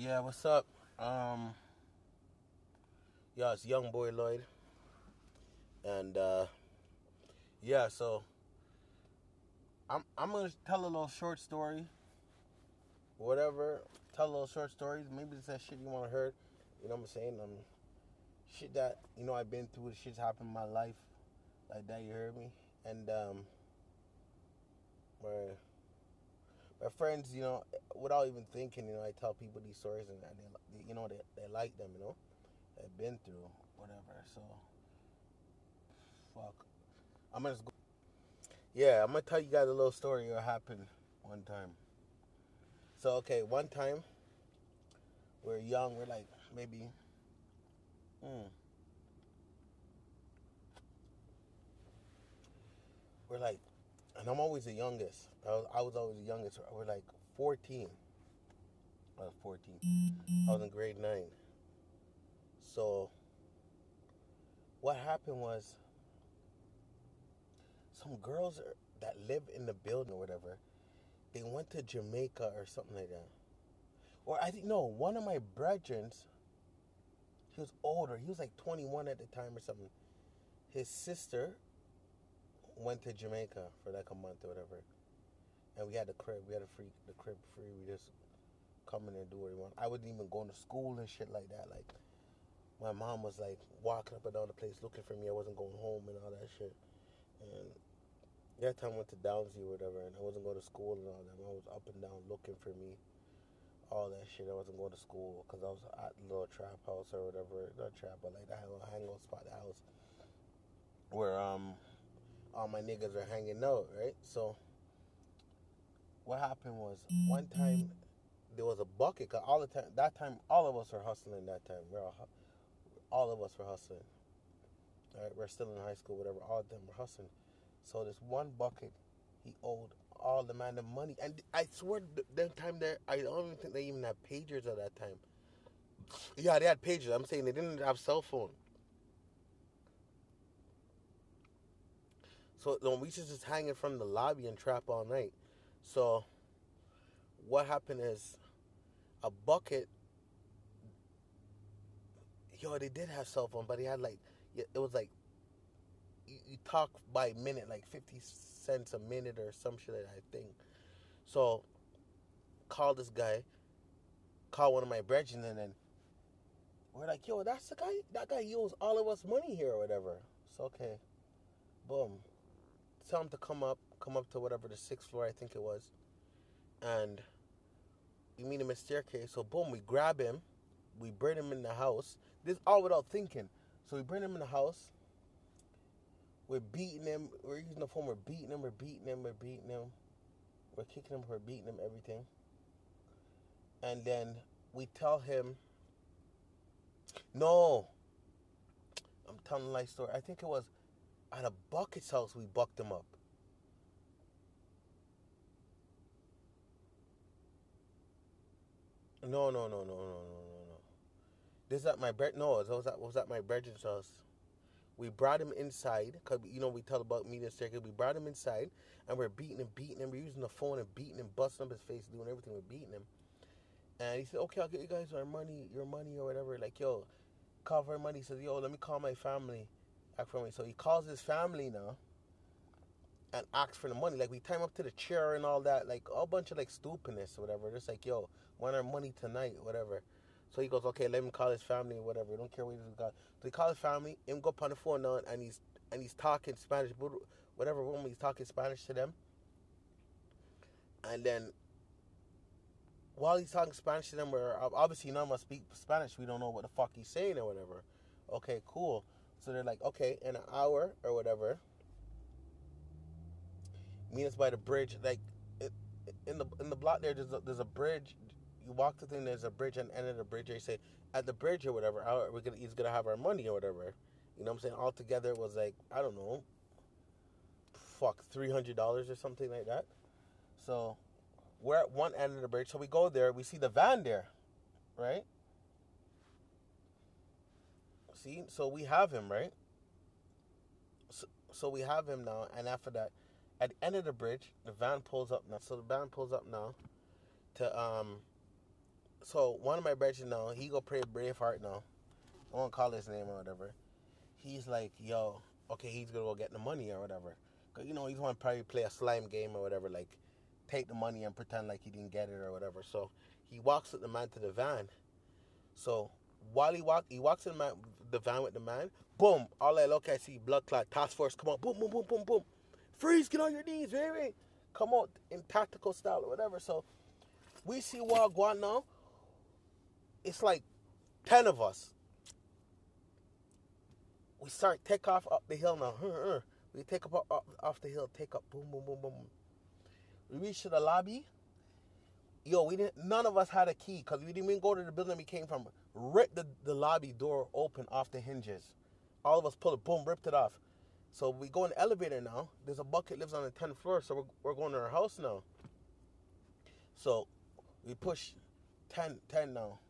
Yeah, what's up? Um, yeah, it's Young Boy Lloyd, and uh, yeah, so I'm I'm gonna tell a little short story, whatever. Tell a little short stories. Maybe it's that shit you want to hear. You know what I'm saying? Um, shit that you know I've been through. Shit's happened in my life, like that. You heard me? And um, where my friends, you know, without even thinking, you know, I tell people these stories and they, you know, they, they like them, you know, they've been through whatever. So, fuck, I'm gonna go. Yeah, I'm gonna tell you guys a little story that happened one time. So, okay, one time we're young, we're like maybe, hmm, we're like, and I'm always the youngest. I was, I was always the youngest. We're like 14. I was 14. I was in grade 9. So, what happened was, some girls that live in the building or whatever, they went to Jamaica or something like that. Or I think, no, one of my brethren, he was older. He was like 21 at the time or something. His sister went to Jamaica for like a month or whatever, and we had the crib. We had a free the crib free. We just come in and do what we want. I wasn't even going to school and shit like that. Like my mom was like walking up and down the place looking for me. I wasn't going home and all that shit. And that time I went to Downsview or whatever, and I wasn't going to school and all that. I was up and down looking for me. All that shit. I wasn't going to school because I was at little trap house or whatever. Not trap, but like that little hangout spot, the house where um all my niggas are hanging out, right? So what happened was one mm-hmm. time there was a bucket. Cause all the time that time all of us were hustling. That time we're all, all of us were hustling. All right, we're still in high school, whatever. All of them were hustling. So this one bucket, he owed all the man the money, and I swear that time there, I don't even think they even had pagers at that time. Yeah, they had pagers. I'm saying they didn't have cell phone. So we to just hanging from the lobby and trap all night. So what happened is a bucket. Yo, they did have cell phone, but he had like it was like you, talk by minute, like fifty cents a minute or some shit. I think. So call this guy. Call one of my brethren, and then we're like, "Yo, that's the guy. That guy owes all of us money here, or whatever." So okay, boom tell him to come up, come up to whatever the sixth floor I think it was, and we meet him at staircase. So boom, we grab him, we bring him in the house. This all without thinking. So we bring him in the house. We're beating him. We're using the phone. We're beating him. We're beating him. We're beating him. We're kicking him. We're beating him. Everything. And then we tell him, no. I'm telling a lie story. I think it was at a bucket's house, we bucked him up. No, no, no, no, no, no, no, no. This is at my bread. No, it was at was at my brethren's house. We brought him inside because you know we tell about meeting circuit. We brought him inside and we're beating him, beating him. We're using the phone and beating him, busting up his face, doing everything. We're beating him. And he said, "Okay, I'll get you guys our money, your money or whatever." Like, yo, call for money. He says, "Yo, let me call my family." For money. So he calls his family now and asks for the money. Like we time up to the chair and all that, like a bunch of like stupidness or whatever. Just like, yo, want our money tonight, whatever. So he goes, okay, let him call his family or whatever. Don't care what he's got. So he calls his family, him go up on the phone now, and he's and he's talking Spanish, whatever woman he's talking Spanish to them. And then while he's talking Spanish to them, we're obviously none of us speak Spanish. We don't know what the fuck he's saying or whatever. Okay, cool. So they're like, okay, in an hour or whatever, meet us by the bridge. Like in the in the block there, there's a, there's a bridge. You walk the thing. There's a bridge, and end of the bridge, they say at the bridge or whatever. We're gonna he's gonna have our money or whatever. You know what I'm saying? All together was like I don't know, fuck three hundred dollars or something like that. So we're at one end of the bridge. So we go there. We see the van there, right? See, so we have him, right? So, so we have him now, and after that, at the end of the bridge, the van pulls up now. So the van pulls up now to um so one of my brothers now, he go play Braveheart now. I won't call his name or whatever. He's like, yo, okay, he's gonna go get the money or whatever. Cause you know he's to probably play a slime game or whatever, like take the money and pretend like he didn't get it or whatever. So he walks with the man to the van. So while he walk, he walks in the, man, the van with the man. Boom! All I look, I see blood clot. Task force, come on! Boom! Boom! Boom! Boom! Boom! Freeze! Get on your knees, baby! Come on, in tactical style or whatever. So we see what going now. It's like ten of us. We start take off up the hill now. We take up, up off the hill, take up, boom, boom, boom, boom. We reach to the lobby. Yo, we didn't. None of us had a key because we didn't even go to the building we came from. Ripped the, the lobby door open off the hinges. All of us pulled it, boom, ripped it off. So we go in the elevator now. There's a bucket lives on the 10th floor, so we're, we're going to our house now. So we push 10, 10 now.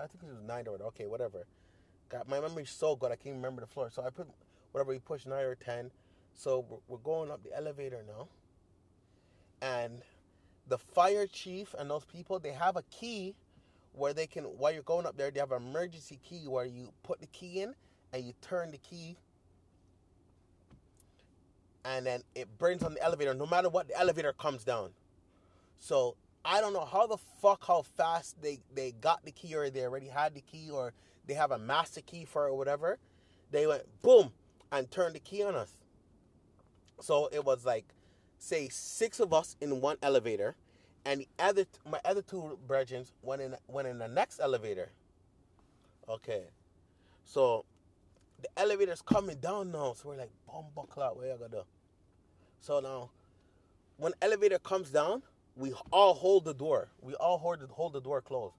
I think it was 9 or Okay, whatever. Got my memory's so good I can't remember the floor. So I put whatever we push 9 or 10. So we're going up the elevator now. And the fire chief and those people, they have a key where they can, while you're going up there, they have an emergency key where you put the key in and you turn the key and then it burns on the elevator no matter what the elevator comes down. So I don't know how the fuck how fast they, they got the key or they already had the key or they have a master key for it or whatever. They went boom and turned the key on us. So it was like say six of us in one elevator and the other my other two brethren went in went in the next elevator. Okay. So the elevator's coming down now, so we're like, buckle out, where you gonna? So now when elevator comes down, we all hold the door. We all hold the, hold the door closed.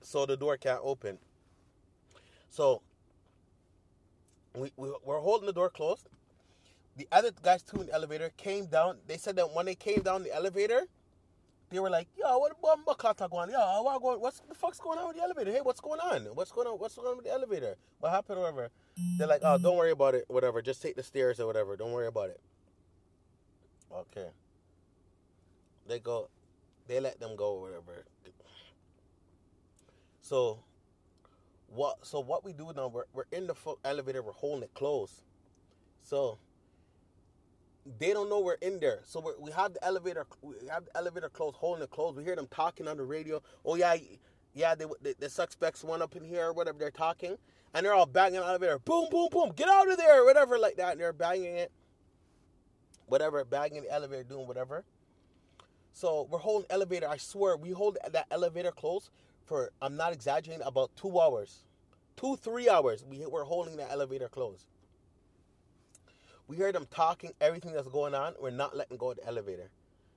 So the door can't open. So we, we, we're holding the door closed. The other guys too in the elevator came down. They said that when they came down the elevator, they were like, "Yo, what going? Yo? What's the fuck's going on with the elevator? Hey, what's going on? What's going on? What's going on with the elevator? What happened? Whatever." They're like, "Oh, don't worry about it. Whatever. Just take the stairs or whatever. Don't worry about it." Okay. They go. They let them go or whatever. So, what? So what we do now? We're we're in the elevator. We're holding it closed. So they don't know we're in there. So we're, we have the elevator, we have the elevator closed, holding it closed. We hear them talking on the radio. Oh yeah, yeah, they, the, suspects went up in here or whatever. They're talking, and they're all banging the elevator. Boom, boom, boom. Get out of there, whatever, like that. And they're banging it, whatever, banging the elevator, doing whatever. So we're holding elevator. I swear, we hold that elevator closed for I'm not exaggerating about two hours, two three hours. We we're holding the elevator closed. We heard them talking, everything that's going on. We're not letting go of the elevator.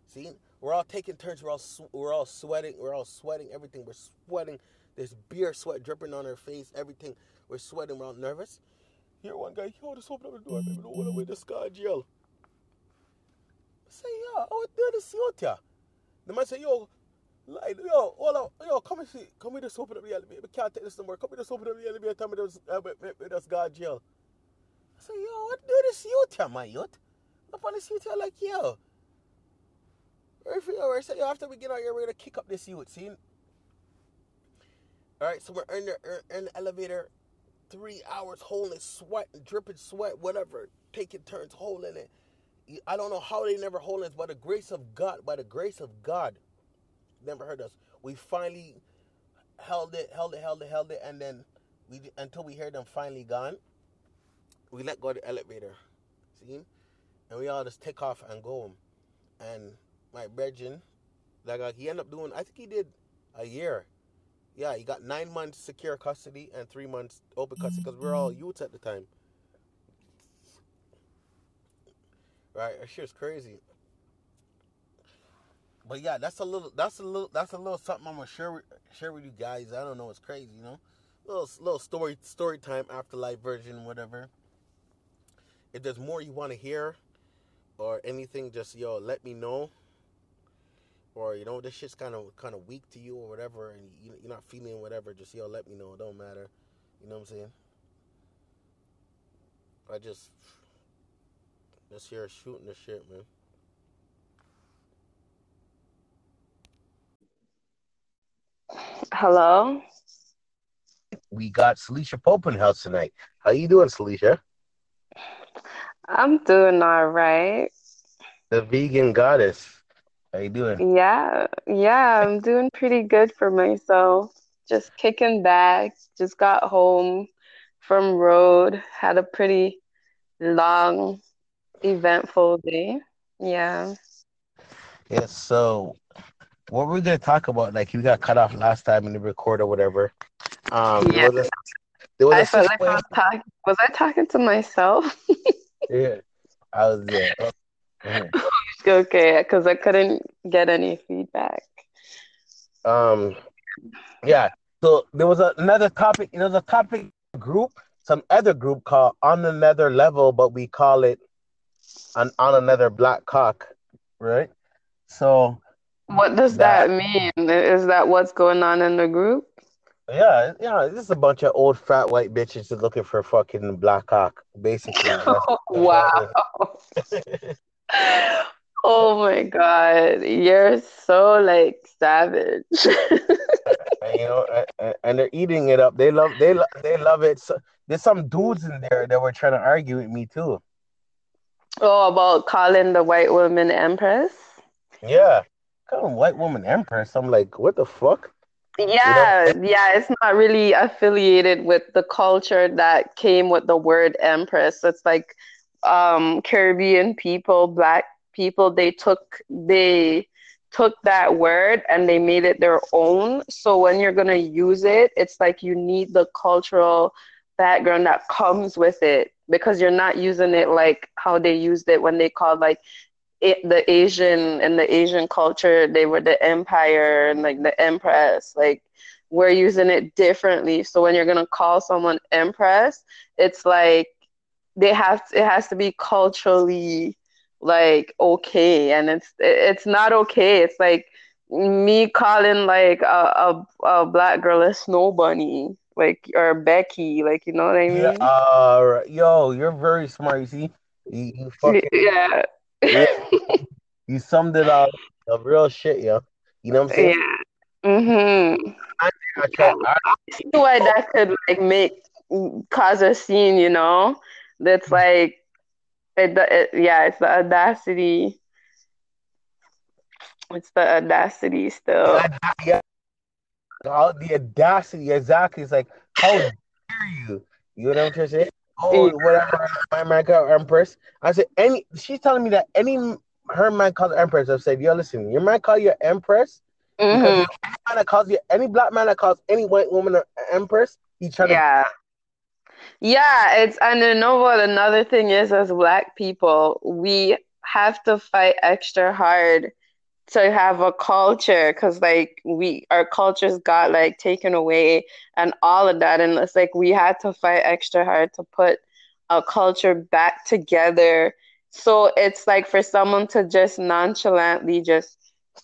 See, we're all taking turns. We're all we're all sweating. We're all sweating. Everything. We're sweating. There's beer sweat dripping on our face. Everything. We're sweating. We're all nervous. Here, one guy, yo, just open up the door, baby. Don't want to wait this guy jail. Say, yo, I to see you here. The man say, yo, like, yo, yo, come and see, come and just open up the elevator. We can't take this no more. Come and just open up the elevator. Tell me this, uh, with, with, with this guy jail. I said, yo, what do this youth here, my youth? Up on this youth here like, yo. If you I said, yo, after we get out here, we're gonna kick up this youth, see? Alright, so we're in the, er, in the elevator three hours holding sweat, dripping sweat, whatever, taking turns holding it. I don't know how they never hold it, by the grace of God, by the grace of God, never heard us. We finally held it, held it, held it, held it, and then we until we heard them finally gone we let go of the elevator. See? And we all just take off and go. And my brethren, like uh, he ended up doing, I think he did a year. Yeah, he got nine months secure custody and three months open custody because we are all youths at the time. Right, that shit's crazy. But yeah, that's a little, that's a little, that's a little something I'm gonna share with, share with you guys. I don't know, it's crazy, you know, little little story story time afterlife version, whatever if there's more you want to hear or anything, just yo let me know. Or you know this shit's kind of kind of weak to you or whatever, and you, you're not feeling whatever. Just yo let me know. It don't matter. You know what I'm saying? I just just here shooting the shit, man. Hello. We got Salisha Pope in house tonight. How you doing, Salisha? I'm doing all right. The vegan goddess. How you doing? Yeah, yeah, I'm doing pretty good for myself. Just kicking back. Just got home from road. Had a pretty long, eventful day. Yeah. Yeah, so what were we're gonna talk about, like you got cut off last time in the record or whatever. Um there Yeah. was a, there was I a felt like I was talking. Was I talking to myself? Yeah, I was there. Mhm. Okay, because I couldn't get any feedback. Um yeah. So there was a, another topic, there was a topic group, some other group called On Another Level, but we call it on on another black cock, right? So What does that that mean? Is that what's going on in the group? yeah, yeah, this is a bunch of old fat white bitches just looking for fucking black cock, basically. That's Wow. Oh my God. You're so like savage. and, you know, and they're eating it up. They love, they love, they love it. So, there's some dudes in there that were trying to argue with me too. Oh, about calling the white woman empress? Yeah, kind of white woman empress. I'm like, what the fuck? You know? Yeah, yeah, it's not really affiliated with the culture that came with the word empress. It's like um Caribbean people, black people, they took they took that word and they made it their own. So when you're gonna use it, it's like you need the cultural background that comes with it because you're not using it like how they used it when they called like it, the Asian and the Asian culture, they were the empire and like the empress. Like we're using it differently. So when you're gonna call someone empress, it's like they have it has to be culturally like okay, and it's it's not okay. It's like me calling like a a, a black girl a snow bunny, like or Becky, like you know what I Yeah, mean? uh, yo, you're very smart. You see, you, you fucking, Yeah. Yeah, you summed it up. The real shit, yo. You know what I'm saying? Yeah. Mm-hmm. I, I try. I, see why that could like make cause a scene, you know? That's like it, it yeah, it's the audacity. It's the audacity still. yeah, yeah, the audacity, exactly. It's like, how dare you? You know what I'm trying to say? Oh, whatever. My man called Empress. I said, any. She's telling me that any her man called Empress. I've said, yo, listen, your man call you Empress because hmm any man that calls you any black man that calls any white woman an Empress, each other. Yeah. Yeah, it's and you know what another thing is as black people, we have to fight extra hard to have a culture because like we our cultures got like taken away and all of that and it's like we had to fight extra hard to put a culture back together. So it's like for someone to just nonchalantly just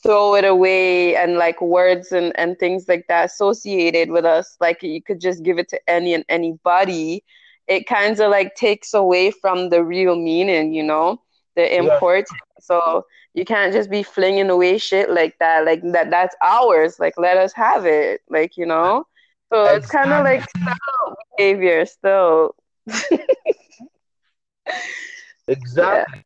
throw it away and like words and, and things like that associated with us like you could just give it to any and anybody it kind of like takes away from the real meaning you know the Yeah, so you can't just be flinging away shit like that. Like that that's ours. Like let us have it. Like, you know? So it's kind of like exactly, still behavior still. Yeah. exactly.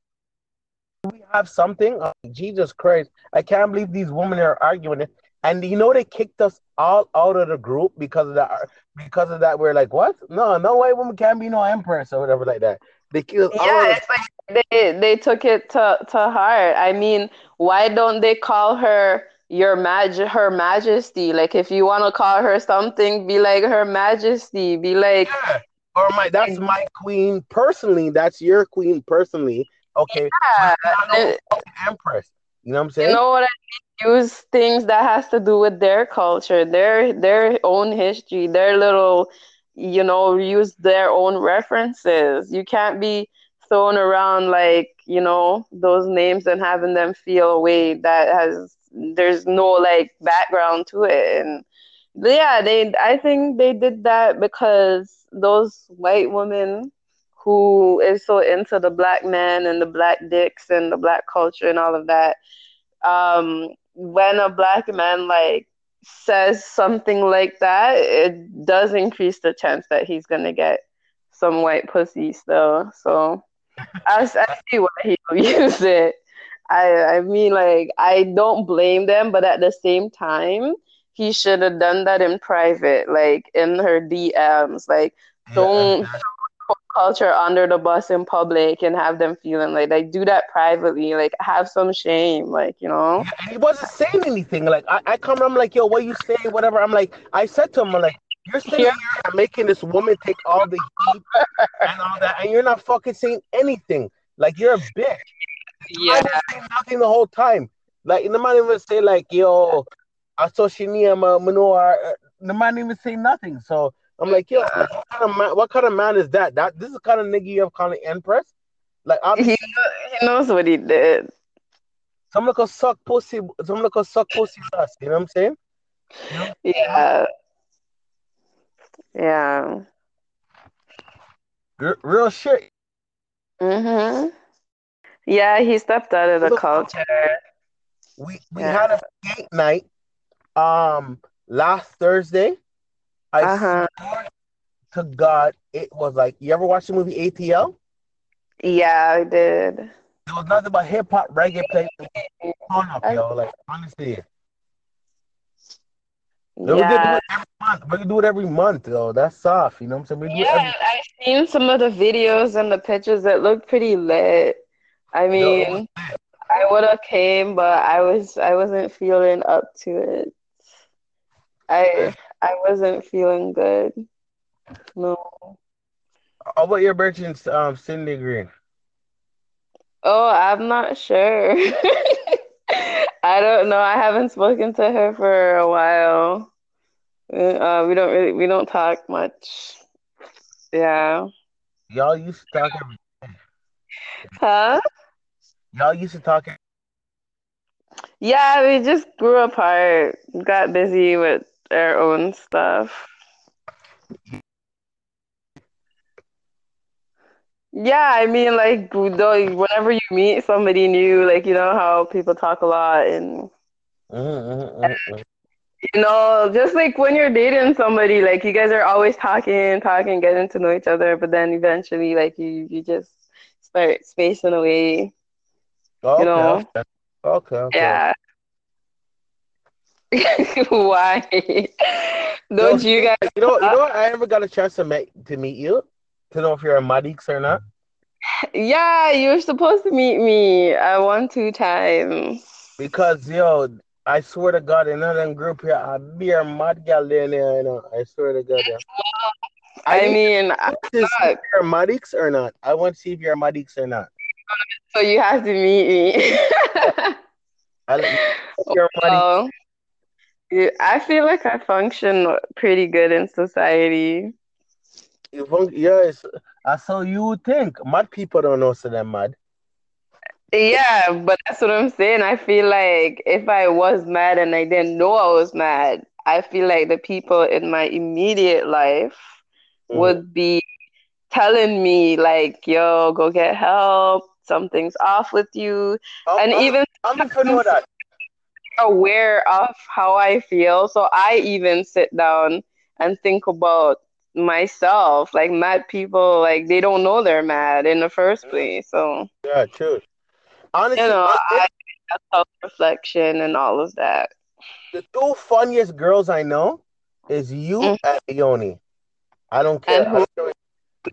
We have something. Oh, Jesus Christ! I can't believe these women are arguing it. And you know they kicked us all out of the group because of that. Because of that, we're like, what? No, no white woman can't be no empress or whatever like that. They all Yeah, like they they took it to to heart. I mean, why don't they call her your maj her majesty? Like if you want to call her something, be like her majesty. Be like Yeah. Or my that's my queen personally. That's your queen personally. Okay. yeah. But not no And fucking empress. You know what I'm saying? You know what I mean? Use things that has to do with their culture, their their own history, their little, you know, use their own references. You can't be thrown around like, you know, those names and having them feel a way that has there's no like background to it. And yeah, they I think they did that because those white women who is so into the black man and the black dicks and the black culture and all of that um when a black man like says something like that, it does increase the chance that he's gonna get some white pussy still. So I, I see why he will use it. I I mean like I don't blame them, but at the same time, he should have done that in private, like in her DMs. Like don't culture under the bus in public and have them feeling like like do that privately. Like have some shame, like you know. Yeah, he wasn't saying anything. Like I, I come, I'm like, yo, what you saying? Whatever. I'm like, I said to him, I'm like, you're sitting yeah. here and making this woman take all the heat and all that, and you're not fucking saying anything. Like you're a bitch. Yeah. nothing the whole time. Like the man even say like, yo, I saw she near my manure. Uh, the man even say nothing. So I'm like, yo, what kind of man, what kind of man is that? That this is the kind of nigga you have calling Empress. Like he, he knows what he did. Some look suck pussy. Some look suck pussy us. You know what I'm saying? Yeah. Yeah. R- real shit. Mhm. Yeah, he stepped out of the culture. We we yeah. had a skate night um last Thursday. I uh-huh. to God it was like you ever watch the movie ATL? Yeah, I did. It was nothing but hip hop reggae play on up, yo. Like honestly. Yeah. We do it every month. We do it every month, though. That's soft, you know what I'm saying? yeah, I've seen some of the videos and the pictures that look pretty lit. I mean, I would have came, but I was I wasn't feeling up to it. I I wasn't feeling good. No. How about your virgin, um, Cindy Green? Oh, I'm not sure. I don't know. I haven't spoken to her for a while. Uh, we don't really we don't talk much. Yeah. Y'all used to talk every day. Huh? Y'all used to talk. Yeah, we just grew apart. Got busy with our own stuff. Yeah, I mean, like, whenever you meet somebody new, like, you know how people talk a lot and, mm-hmm, mm-hmm, mm-hmm. you know, just like when you're dating somebody, like, you guys are always talking, talking, getting to know each other, but then eventually, like, you, you just start spacing away. Okay, you know? Okay. okay. Yeah. Why? Don't you guys? You know, you know what? I never got a chance to meet to meet you to know if you're a Madix or not. Yeah, you were supposed to meet me. Uh, I won two times. Because yo, I swear to God, in another group here, I be a mad gal there, you know. I swear to God. Yeah. I, I mean, if you're Madix or not. I want to see if you're a Madix or not. So you have to meet me. I, you're I feel like I function pretty good in society. You fun- yes, that's how you think. Mad people don't know so they're mad. Yeah, but that's what I'm saying. I feel like if I was mad and I didn't know I was mad, I feel like the people in my immediate life mm. would be telling me like, "Yo, go get help. Something's off with you." Oh, and I'm, even I'm not know that aware of how I feel. So I even sit down and think about myself. Like mad people, like they don't know they're mad in the first place. So yeah, true. Honestly, you know, I, self reflection and all of that. The two funniest girls I know is you mm-hmm. and Leonie. I don't care. And who?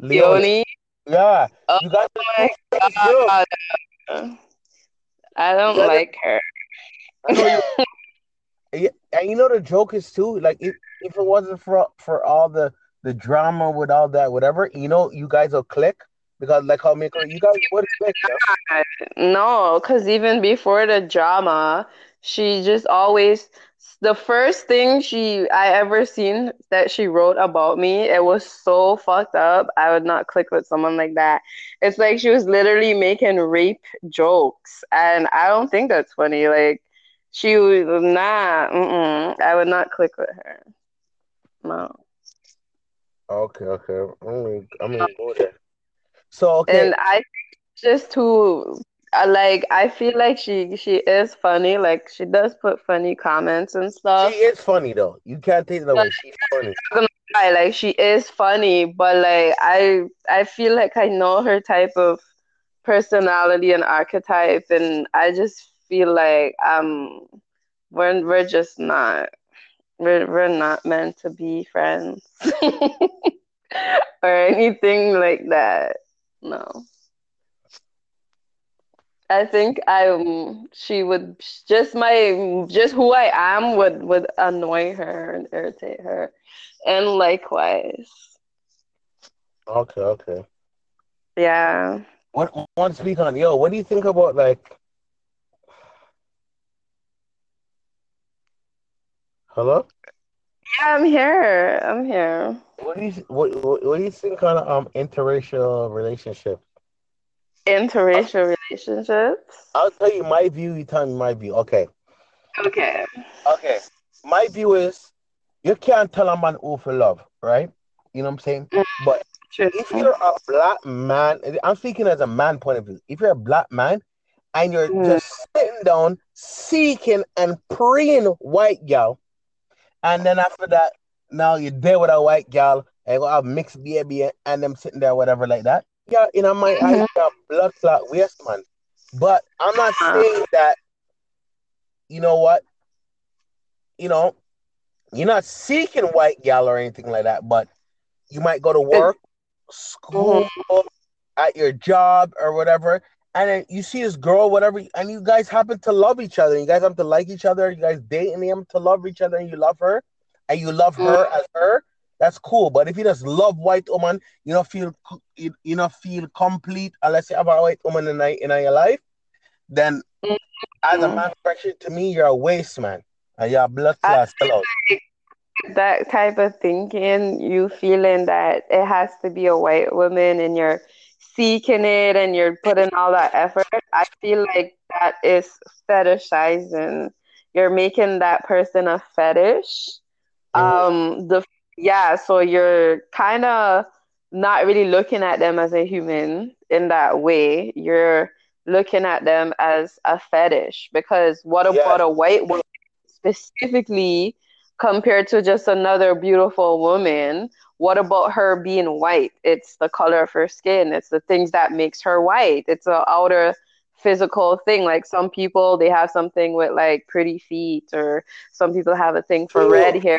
Leonie. Yeah, oh you got my God. I don't like her yeah, and you know the joke is too like if, if it wasn't for for all the the drama with all that whatever, you know, you guys will click because like how me you guys would click. Yeah? No, because even before the drama, she just always the first thing she I ever seen that she wrote about me, it was so fucked up. I would not click with someone like that. It's like she was literally making rape jokes, and I don't think that's funny. Like she was not. Mm-mm, I would not click with her. No. Okay, okay. I mean, I mean, go there. So okay. And I just too I like I feel like she she is funny. Like she does put funny comments and stuff. She is funny though. You can't take it away. She's funny. Like she is funny, but like I I feel like I know her type of personality and archetype, and I just feel like um we're we're just not we're we're not meant to be friends or anything like that. No. I think I um, she would just my just who I am would would annoy her and irritate her, and likewise. Okay, okay. Yeah. What one speak on yo? What do you think about like? Hello. Yeah, I'm here. I'm here. What do you what what, what do you think on um interracial relationship? interracial relationships? I'll tell you my view. You tell me my view. Okay. Okay. Okay. My view is you can't tell a man who for love, right? You know what I'm saying? Mm-hmm. But True. if you're a black man, I'm speaking as a man point of view. If you're a black man and you're mm. just sitting down seeking and praying white girl, and then after that, now you're there with a white girl and you have mixed baby and them sitting there, whatever, like that yeah, you know, my mm-hmm. blood clot waste, man. But I'm not uh-huh. saying that. You know what? You know, you're not seeking white gal or anything like that, but you might go to work, school, mm-hmm. at your job or whatever, and then you see this girl, whatever, and you guys happen to love each other. You guys have to like each other. You guys date and them to love each other, and you love her, and you love her mm-hmm. as her that's cool. But if you just love white woman, you don't feel you, you don't feel complete unless you have a white woman in, in your life, then mm-hmm. as a man to me, you're a waste man. And you're a blood class fellow. That type of thinking, you feeling that it has to be a white woman and you're seeking it and you're putting all that effort, I feel like that is fetishizing. You're making that person a fetish. Mm-hmm. Um, the yeah, so you're kind of not really looking at them as a human in that way. You're looking at them as a fetish because what about yeah. a white woman specifically compared to just another beautiful woman? What about her being white? It's the color of her skin. It's the things that makes her white. It's an outer physical thing. Like some people, they have something with like pretty feet, or some people have a thing for red hair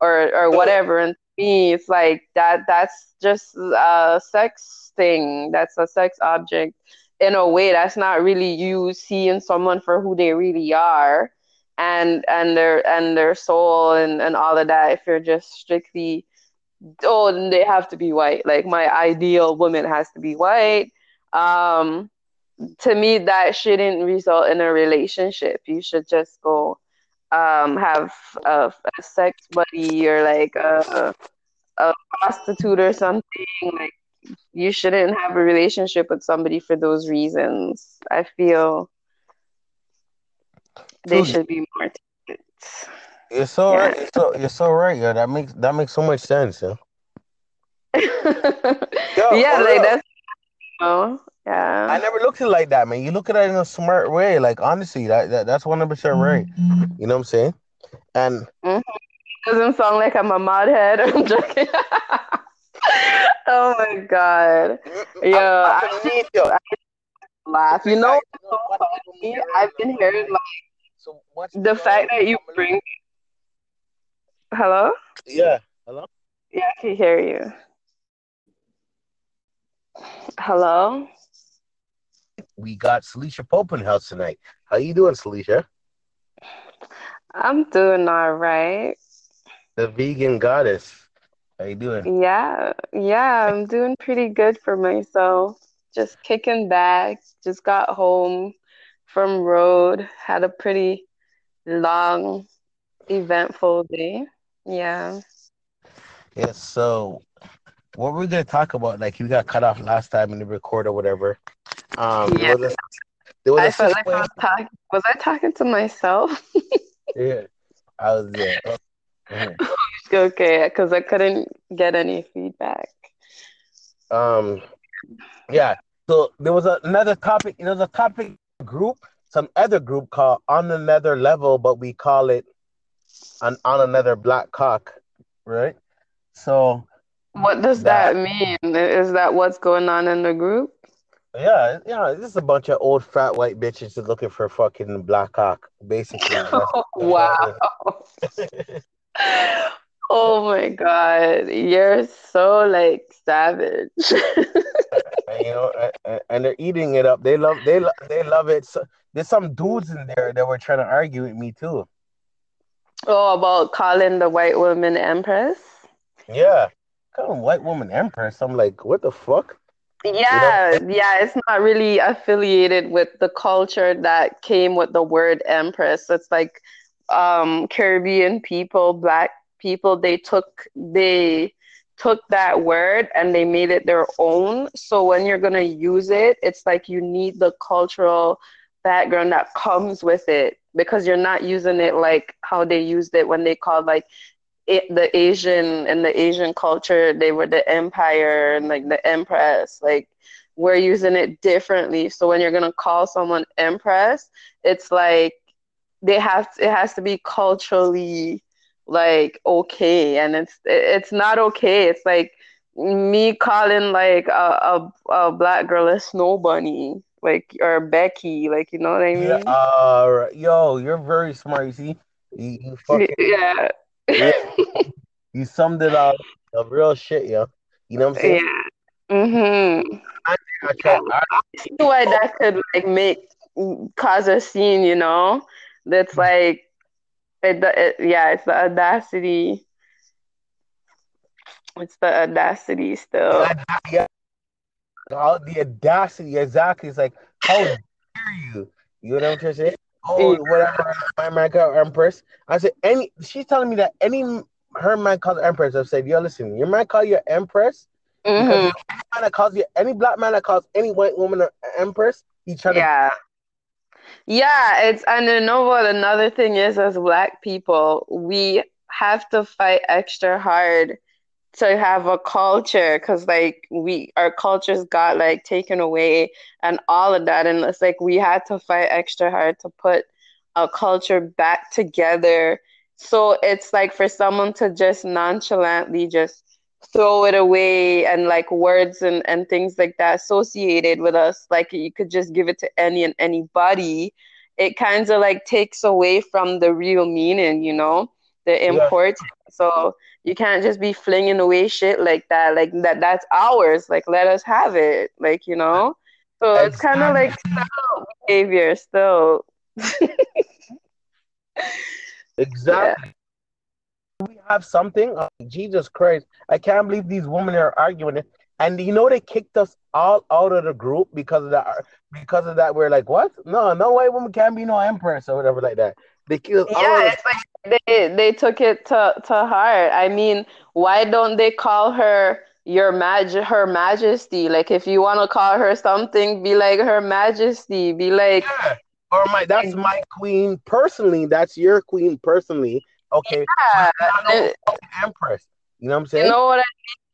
or or whatever. And me, it's like that. That's just a sex thing. That's a sex object in a way. That's not really you seeing someone for who they really are, and and their and their soul and and all of that. If you're just strictly oh, they have to be white. Like my ideal woman has to be white. Um, to me, that shouldn't result in a relationship. You should just go um, have a, a, sex buddy or like a, a prostitute or something. Like you shouldn't have a relationship with somebody for those reasons. I feel they should be more. You're so yeah. right. You're so, you're so right. Yeah, that makes that makes so much sense. Yeah. Yo, yeah, like real. that's. You know, yeah. I never looked at it like that, man. You look at it in a smart way. Like honestly, that, that that's one hundred percent right. You know what I'm saying? And mm-hmm. doesn't sound like I'm a modhead. I'm joking. oh my god. Yeah, I, I, I, laugh. You know, so funny. I've been hearing like so the fact that you bring. Hello. Yeah. Hello. Yeah, I can hear you. Hello we got Salisha Pope in house tonight. How you doing, Salisha? I'm doing all right. The vegan goddess. How you doing? Yeah, yeah, I'm doing pretty good for myself. Just kicking back. Just got home from road. Had a pretty long, eventful day. Yeah. Yeah. So, what were we're gonna talk about? Like, you got cut off last time in the record or whatever. Um, yeah. Was a, I felt like I was talking. Was I talking to myself? yeah, I was there. Oh, mm-hmm. okay, because I couldn't get any feedback. Um, yeah. So there was a, another topic. There was a topic group, some other group called on another level, but we call it on on another black cock, right? So what does that, that mean? Is that what's going on in the group? Yeah, yeah, this is a bunch of old fat white bitches looking for fucking black cock, basically. oh, wow. oh my god, you're so like savage. and, you know, and, and, they're eating it up. They love, they love, they love it. So, there's some dudes in there that were trying to argue with me too. Oh, about calling the white woman empress. Yeah, calling white woman empress. I'm like, what the fuck? Yeah, you know? yeah, it's not really affiliated with the culture that came with the word empress. It's like um, Caribbean people, black people, they took they took that word and they made it their own. So when you're gonna use it, it's like you need the cultural background that comes with it because you're not using it like how they used it when they called like it, the Asian and the Asian culture, they were the empire and like the empress. Like we're using it differently. So when you're gonna call someone empress, it's like they have to, it has to be culturally like okay, and it's it's not okay. It's like me calling like a a, a black girl a snow bunny like or Becky, like you know what I mean? Yeah, uh, yo, you're very smart. You see, you, you fucking yeah you summed it up. The real shit, yo. You know what I'm saying? Yeah. Mm-hmm. I, I, try, I, I see why that could like make cause a scene, you know? That's mm-hmm. like it, it yeah, it's the audacity. It's the audacity still. Yeah, yeah. All the audacity, exactly. It's like, how dare you? You know what I'm saying? oh, whatever, my man called Empress. I said, any, she's telling me that any, her man called Empress. I've said, yo, listen, your man call you Empress. Mm-hmm. Because any man that calls you, any black man that calls any white woman an Empress, he trying yeah. to. Yeah, it's, and you know what? Another thing is, as black people, we have to fight extra hard to have a culture because like we our cultures got like taken away and all of that and it's like we had to fight extra hard to put a culture back together so it's like for someone to just nonchalantly just throw it away and like words and, and things like that associated with us like you could just give it to any and anybody it kind of like takes away from the real meaning you know the import yeah. so you can't just be flinging away shit like that. Like that that's ours. Like let us have it. Like, you know? So it's kind of like behavior still. exactly. Yeah. We have something. Oh, Jesus Christ. I can't believe these women are arguing it. And you know they kicked us all out of the group because of that because of that we're like, what? No, no white woman can't be no empress or whatever like that. They killed yeah, it's like they they took it to to heart. I mean, why don't they call her your mag her majesty? Like if you want to call her something, be like her majesty. Be like yeah. or my that's my queen personally. That's your queen personally. Okay. Yeah. empress. You know what I'm saying? You know what I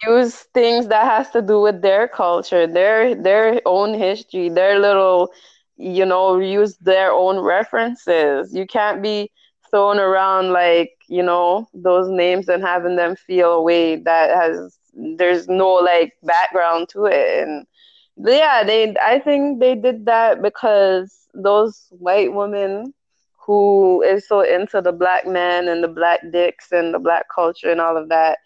mean? Use things that has to do with their culture, their their own history, their little you know, use their own references. You can't be thrown around like you know those names and having them feel a way that has there's no like background to it. And yeah they i think they did that because those white women who is so into the black man and the black dicks and the black culture and all of that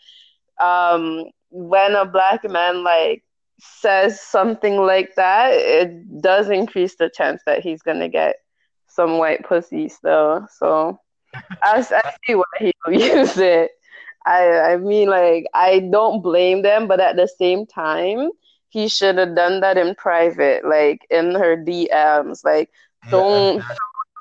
um when a black man like says something like that it does increase the chance that he's gonna get some white pussy still so I, I see why he will use it. I I mean like I don't blame them, but at the same time, he should have done that in private, like in her DMs. Like don't yeah.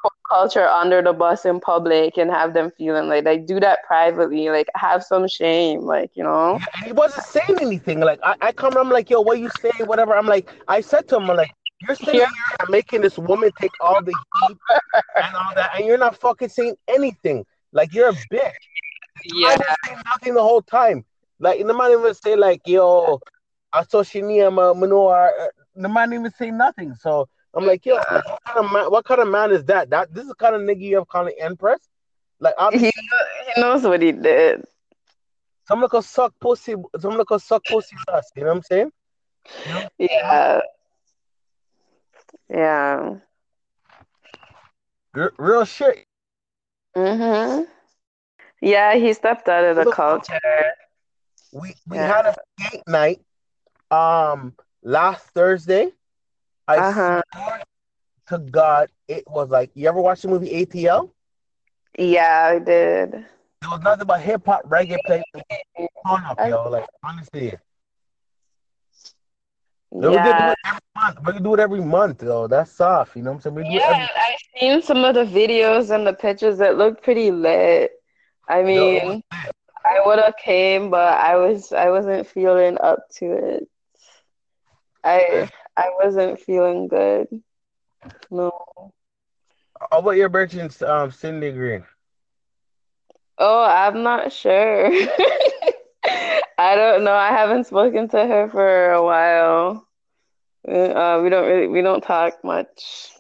put culture under the bus in public and have them feeling like like do that privately. Like have some shame, like you know. Yeah, and he wasn't saying anything. Like I, I come, I'm like, yo, what you saying? Whatever. I'm like, I said to him, I'm like, you're sitting here and making this woman take all the heat and all that, and you're not fucking saying anything. Like you're a bitch. Yeah. nothing the whole time. Like the man even say like, yo, I saw Shania uh, Manoa. Uh, the man even say nothing. So I'm like, yo, what kind of man, what kind of man is that? That this is the kind of nigga you have calling empress. Like He, obviously, he knows what he did. some like a suck pussy, some like a suck pussy ass. You know what I'm saying? Yeah. Yeah. R- real shit. Mhm. Yeah, he stepped out of the Look- culture. We we Yeah. had a date night um last Thursday. I Uh-huh. swear to God, it was like you ever watch the movie ATL? Yeah, I did. It was nothing but hip hop, reggae play, turn up, I- yo. Like honestly, Yeah, we could do it every month. We could do it every month, though. That's soft, you know what I'm saying? We Yeah, I've seen some of the videos and the pictures that look pretty lit. I Yo, it was mean, I would have came, but I was I wasn't feeling up to it. I I wasn't feeling good. No. How about your virgin, um, Cindy Green? Oh, I'm not sure. I don't know. I haven't spoken to her for a while. Uh, we don't really we don't talk much.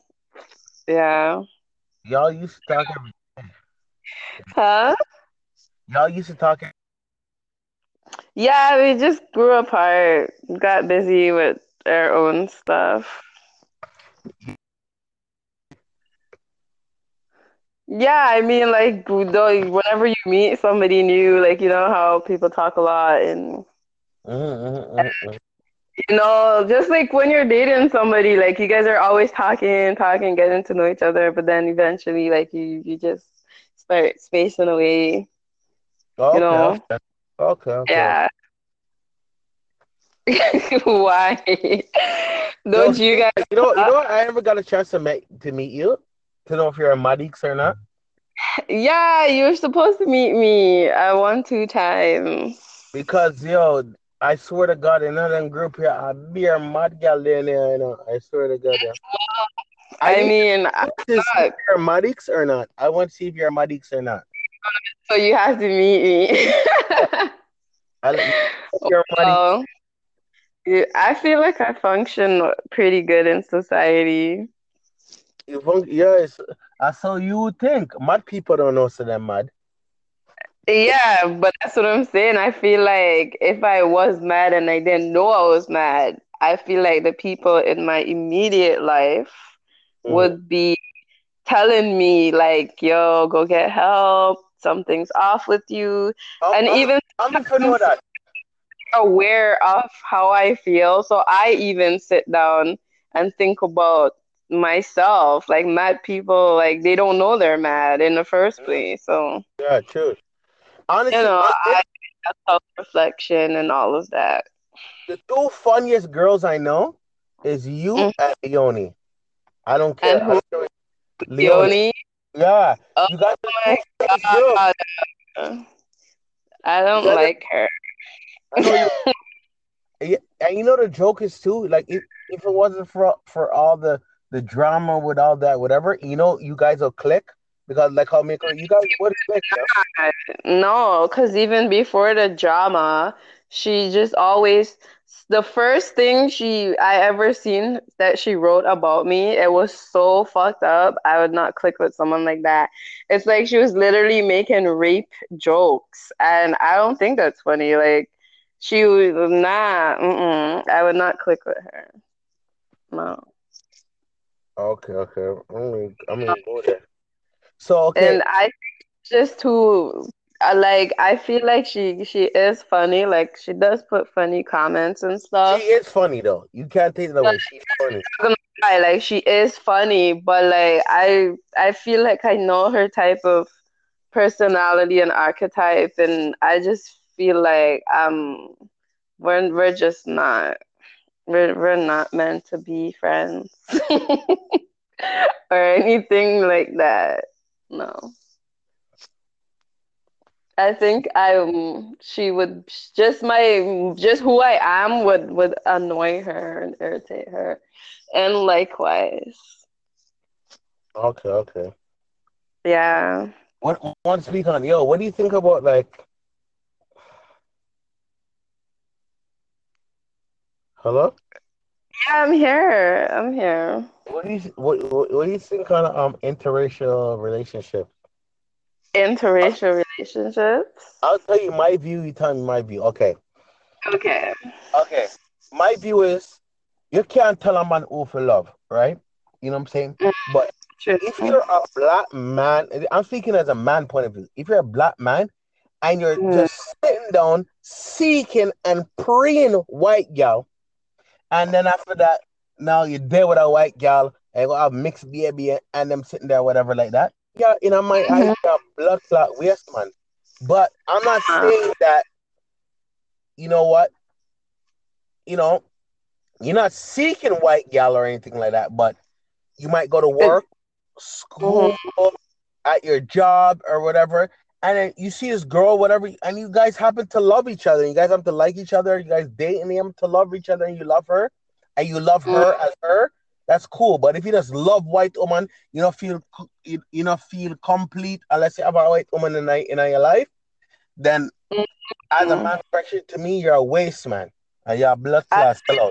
Yeah. Y'all used to talk every Huh? y'all used to talk Yeah, we just grew apart, got busy with our own stuff. Yeah, I mean, like, though, whenever you meet somebody new, like, you know how people talk a lot, and Mm-hmm, mm-hmm, you know, just like when you're dating somebody, like, you guys are always talking, talking, getting to know each other, but then eventually, like, you you just start spacing away. Okay, know? okay. Okay, okay. Yeah. Why? Don't Yo, you guys? You know, you know what? I never got a chance to meet to meet you to know if you're a Madix or not. Yeah, you were supposed to meet me I one, two times. Because yo, I swear to God, in another group here, I be a mad gal there, you know. I swear to God. Yeah. I need mean, I- to see if you're Madix or not. I want to see if you're a Madix or not. so you have to meet me. I, you're. Well, I feel like I function pretty good in society. Yes, that's how you think. Mad people don't know so they're mad. Yeah, but that's what I'm saying. I feel like if I was mad and I didn't know I was mad, I feel like the people in my immediate life Mhm. would be telling me like, "Yo, go get help. Something's off with you." I'm, And I'm, even I'm not gonna know that. aware of how I feel. So I even sit down and think about myself. Like mad people, like they don't know they're mad in the first place. So Yeah, true. Honestly, you know, thing- I self reflection and all of that. the two funniest girls I know is you Mm. and Leonie. I don't care. And who? I don't care. Leonie. Leonie, Yeah, Oh you got my two funniest girls. God, I don't gotta- like her. I know you. Yeah, and you know the joke is too. Like if, if it wasn't for for all the the drama with all that whatever, you know, you guys will click because like how me you guys would click. Yeah? No, because even before the drama, she just always the first thing she I ever seen that she wrote about me, it was so fucked up. I would not click with someone like that. It's like she was literally making rape jokes, and I don't think that's funny. Like she was nah, I would not click with her. No. Okay, okay. I'm gonna, I'm gonna go there. So okay, And I just who I like I feel like she she is funny. Like she does put funny comments and stuff. she is funny though. You can't take it away. She's funny. I like she is funny, but like I I feel like I know her type of personality and archetype, and I just feel like um we're we're just not we're we're not meant to be friends or anything like that. No. I think I um, she would just my just who I am would would annoy her and irritate her, and likewise, Okay, okay. yeah. What want to speak on? Yo, what do you think about like? Hello. Yeah, I'm here. I'm here. What do you what what, what do you think on um interracial relationship? Interracial relationships. I'll tell you my view. You tell me my view. Okay. Okay. Okay. My view is you can't tell a man who for love, right? You know what I'm saying? But True. if you're a black man, I'm speaking as a man point of view. If you're a black man and you're Mm. just sitting down seeking and praying white girl, and then after that, now you're there with a white girl and you go have mixed baby and them sitting there, whatever like that. Yeah, you know, my Mhm. eyes are blood clot waste, man. But I'm not saying that, you know what? You know, you're not seeking white gal or anything like that, but you might go to work, school, at your job or whatever, and then you see this girl, whatever, and you guys happen to love each other. You guys have to like each other. You guys date and you them to love each other, and you love her, and you love her mm. as her. That's cool. But if you just love white woman, you don't feel you, you don't feel complete uh, unless you have a white woman in, in your life. Then, mm-hmm. as a man, pressure to me, you're a waste man, and you're a blood class sellout.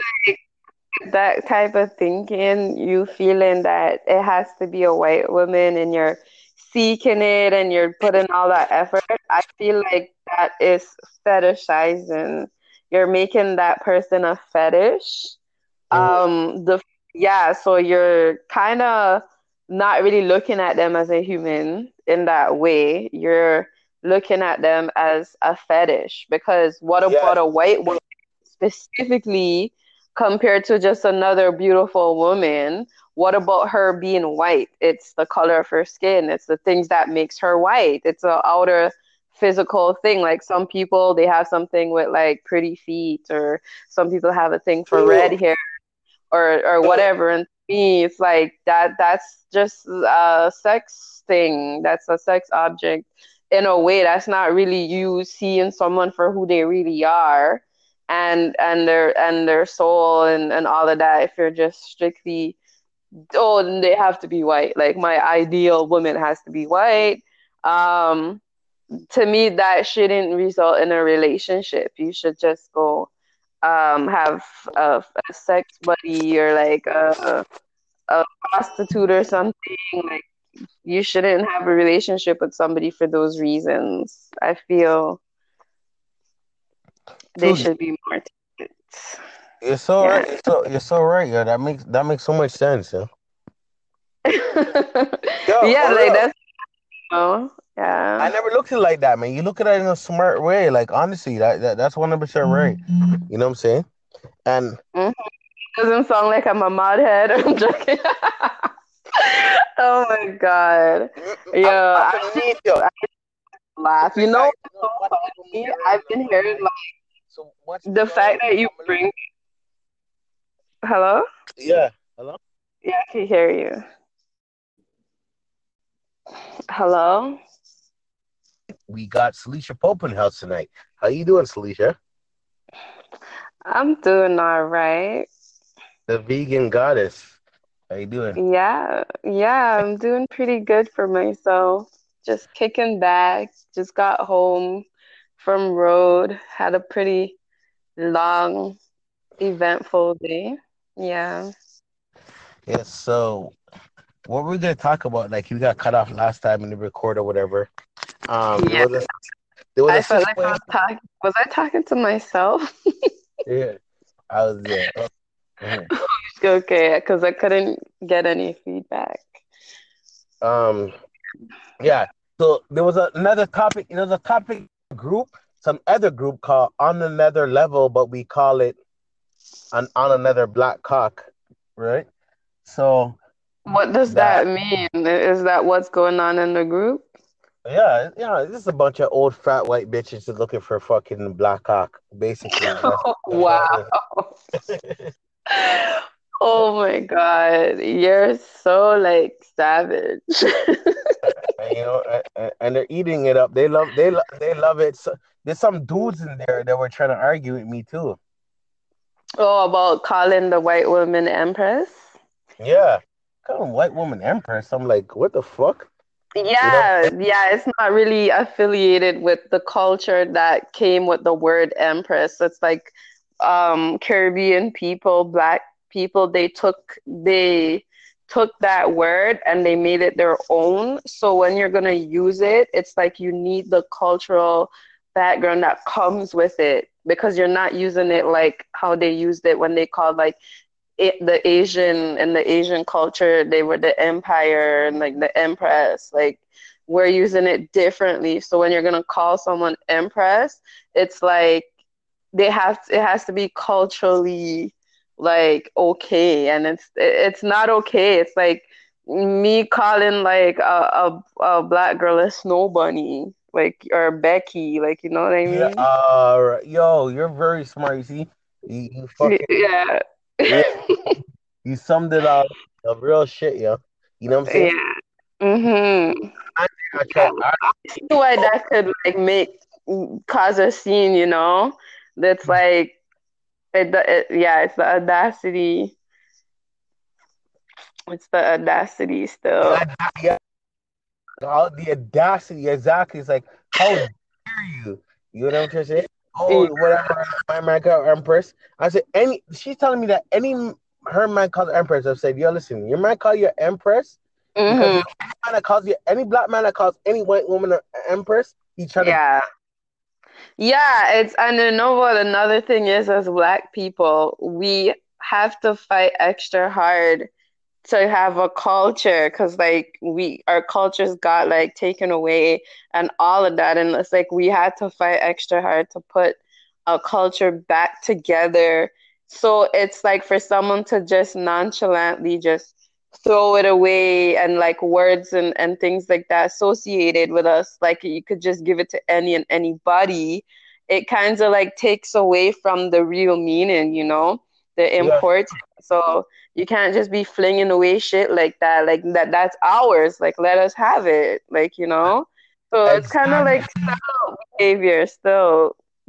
that type of thinking, you feeling that it has to be a white woman and you're seeking it and you're putting all that effort, I feel like that is fetishizing. You're making that person a fetish. Mhm. Um, the yeah, so you're kind of not really looking at them as a human in that way. You're looking at them as a fetish because what Yeah. about a white woman specifically compared to just another beautiful woman? What about her being white? It's the color of her skin. It's the things that makes her white. It's an outer physical thing. Like some people, they have something with like pretty feet, or some people have a thing for red hair, or or whatever. And to me, it's like that. That's just a sex thing. That's a sex object in a way. That's not really you seeing someone for who they really are, and and their and their soul and and all of that. If you're just strictly oh, then they have to be white. Like my ideal woman has to be white. Um, to me, that shouldn't result in a relationship. You should just go um, have a, a sex buddy or like a, a prostitute or something. Like you shouldn't have a relationship with somebody for those reasons. I feel they should be more. T- You're so Yeah. right. You're so you're so right. Yeah, that makes that makes so much sense. Yeah. yeah, for like real. that's you know, yeah. I never looked at it like that, man. You look at it in a smart way. Like honestly, that, that that's one hundred percent right. You know what I'm saying? And mm-hmm. doesn't sound like I'm a modhead. I'm joking. oh my god. Yeah, I'm, I beneath you. laugh. You know, Like, so what funny? happened I've been hearing like So what's the fact that you bring. Hello. Yeah. Hello. Yeah, I can hear you. Hello. We got Celicia Pope in house tonight. How you doing, Celicia? I'm doing all right. The vegan goddess. How you doing? Yeah, yeah, I'm doing pretty good for myself. Just kicking back. Just got home from road. Had a pretty long, eventful day. Yeah. Yes. So, what were we're gonna talk about? Like we got cut off last time in the record or whatever. Um, Yeah. there was a, was I felt like I was talking. Was I talking to myself? Yeah, I was there. Oh, mhm. Okay, because I couldn't get any feedback. Um, yeah. So there was a, another topic. There was a topic group, some other group called on another level, but we call it on on another black cock, right? So What does That- that mean? Is that what's going on in the group? yeah, yeah, this is a bunch of old fat white bitches looking for fucking black cock, basically. Wow. Oh my God. You're so like savage. and, you know, and- and, they're eating it up. They love, they love, they love it. So, there's some dudes in there that were trying to argue with me too. Oh, about calling the white woman empress? Yeah, calling white woman empress. I'm like, what the fuck? Yeah, yeah, it's not really affiliated with the culture that came with the word empress. It's like um Caribbean people, black people they took they took that word and they made it their own. So when you're gonna use it, it's like you need the cultural background that comes with it because you're not using it like how they used it when they called like it, the Asian and the Asian culture, they were the empire and like the empress. Like we're using it differently. So when you're gonna call someone empress, it's like they have to, it has to be culturally like okay, and it's it's not okay. It's like me calling like a a, a black girl a snow bunny, like or Becky, like you know what I mean? Yeah, uh, yo, you're very smart. You see, you, you fucking yeah. yeah. you summed it up. The real shit, yo. You know what I'm saying? Yeah. Mm-hmm. I, I, I, I see why that could like make cause a scene, you know? That's like it, it yeah, it's the audacity. It's the audacity still. yeah, all the audacity, exactly. It's like, how dare you? You know what I'm trying to say? Oh, whatever. My man called Empress. I said, any. She's telling me that any her man called Empress. I've said, yo, listen, your man call you Empress. Mm-hmm. Because any man that calls you, any black man that calls any white woman an Empress, he trying yeah. to. Yeah, it's and you know what? Another thing is, as black people, we have to fight extra hard to have a culture because like we our cultures got like taken away and all of that and it's like we had to fight extra hard to put a culture back together so it's like for someone to just nonchalantly just throw it away and like words and, and things like that associated with us like you could just give it to any and anybody it kind of like takes away from the real meaning you know the importance yeah. so you can't just be flinging away shit like that. Like that that's ours. Like let us have it. Like, you know? So it's kind of like behavior still.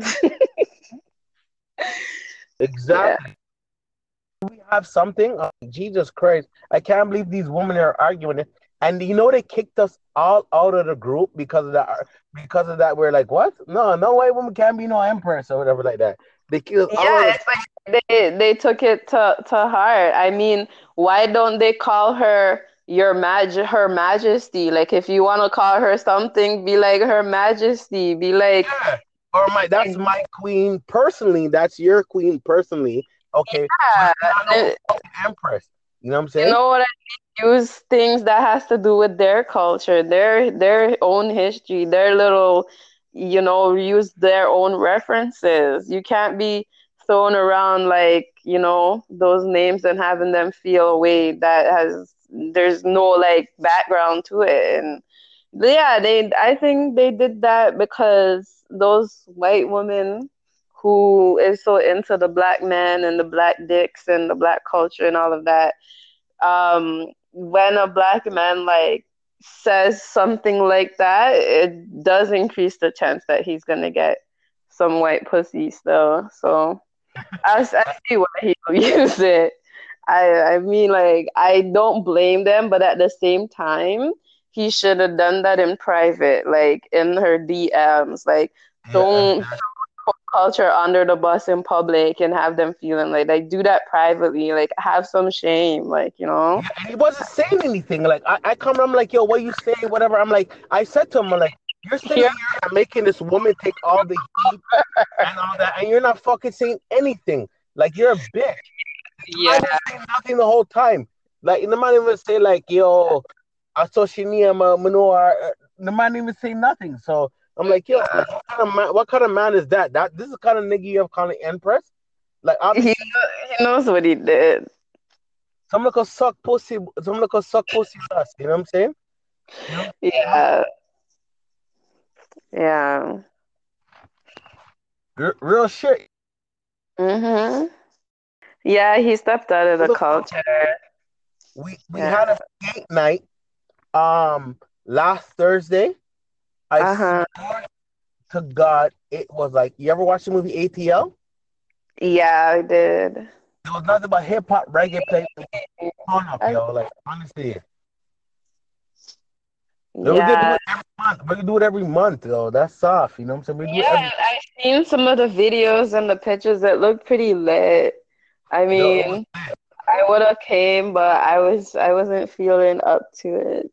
exactly. Yeah. We have something. Oh, Jesus Christ. I can't believe these women are arguing it. And you know they kicked us all out of the group because of that. Because of that, we're like, what? No, no white woman can't be no empress or whatever like that. They killed. Yeah, they they took it to to heart. I mean, why don't they call her your mag her majesty? Like, if you want to call her something, be like her majesty. Be like. Yeah. Or my that's my queen personally. That's your queen personally. Okay. Yeah. empress. You know what I'm saying? You know what I mean? Use things that has to do with their culture, their their own history, their little you know, use their own references. You can't be thrown around like, you know, those names and having them feel a way that has there's no like background to it. And yeah, they I think they did that because those white women who is so into the black men and the black dicks and the black culture and all of that, um, when a black man like says something like that, it does increase the chance that he's gonna get some white pussy still. So I, I see why he use it. I I mean like I don't blame them, but at the same time, he should have done that in private, like in her DMs. Like don't culture under the bus in public and have them feeling like like do that privately like have some shame like you know? Yeah, he wasn't saying anything like I, I come I'm like yo what you say whatever I'm like I said to him I'm like you're sitting yeah. here making this woman take all the heat and all that and you're not fucking saying anything like you're a bitch. Yeah. Nothing the whole time. Like the man even say like yo I saw she manure uh, the man even say nothing so I'm like, yo, what kind of man, what kind of man is that? That this is the kind of nigga you have calling Empress. Like, he, he knows what he did. Some look a suck pussy. Some look suck pussy ass. You know what I'm saying? Yeah. Yeah. R- real shit. Mhm. Yeah, he stepped out of the Look, culture. We we yeah. had a date night um last Thursday. I uh-huh. swear to God, it was like you ever watch the movie ATL? Yeah, I did. It was nothing but hip hop, reggae play. On up, yo. Like honestly. Yeah. We do it every month. We do it every month, though. That's soft, you know what I'm saying? We yeah, I've seen some of the videos and the pictures that look pretty lit. I mean, I would have came, but I was I wasn't feeling up to it.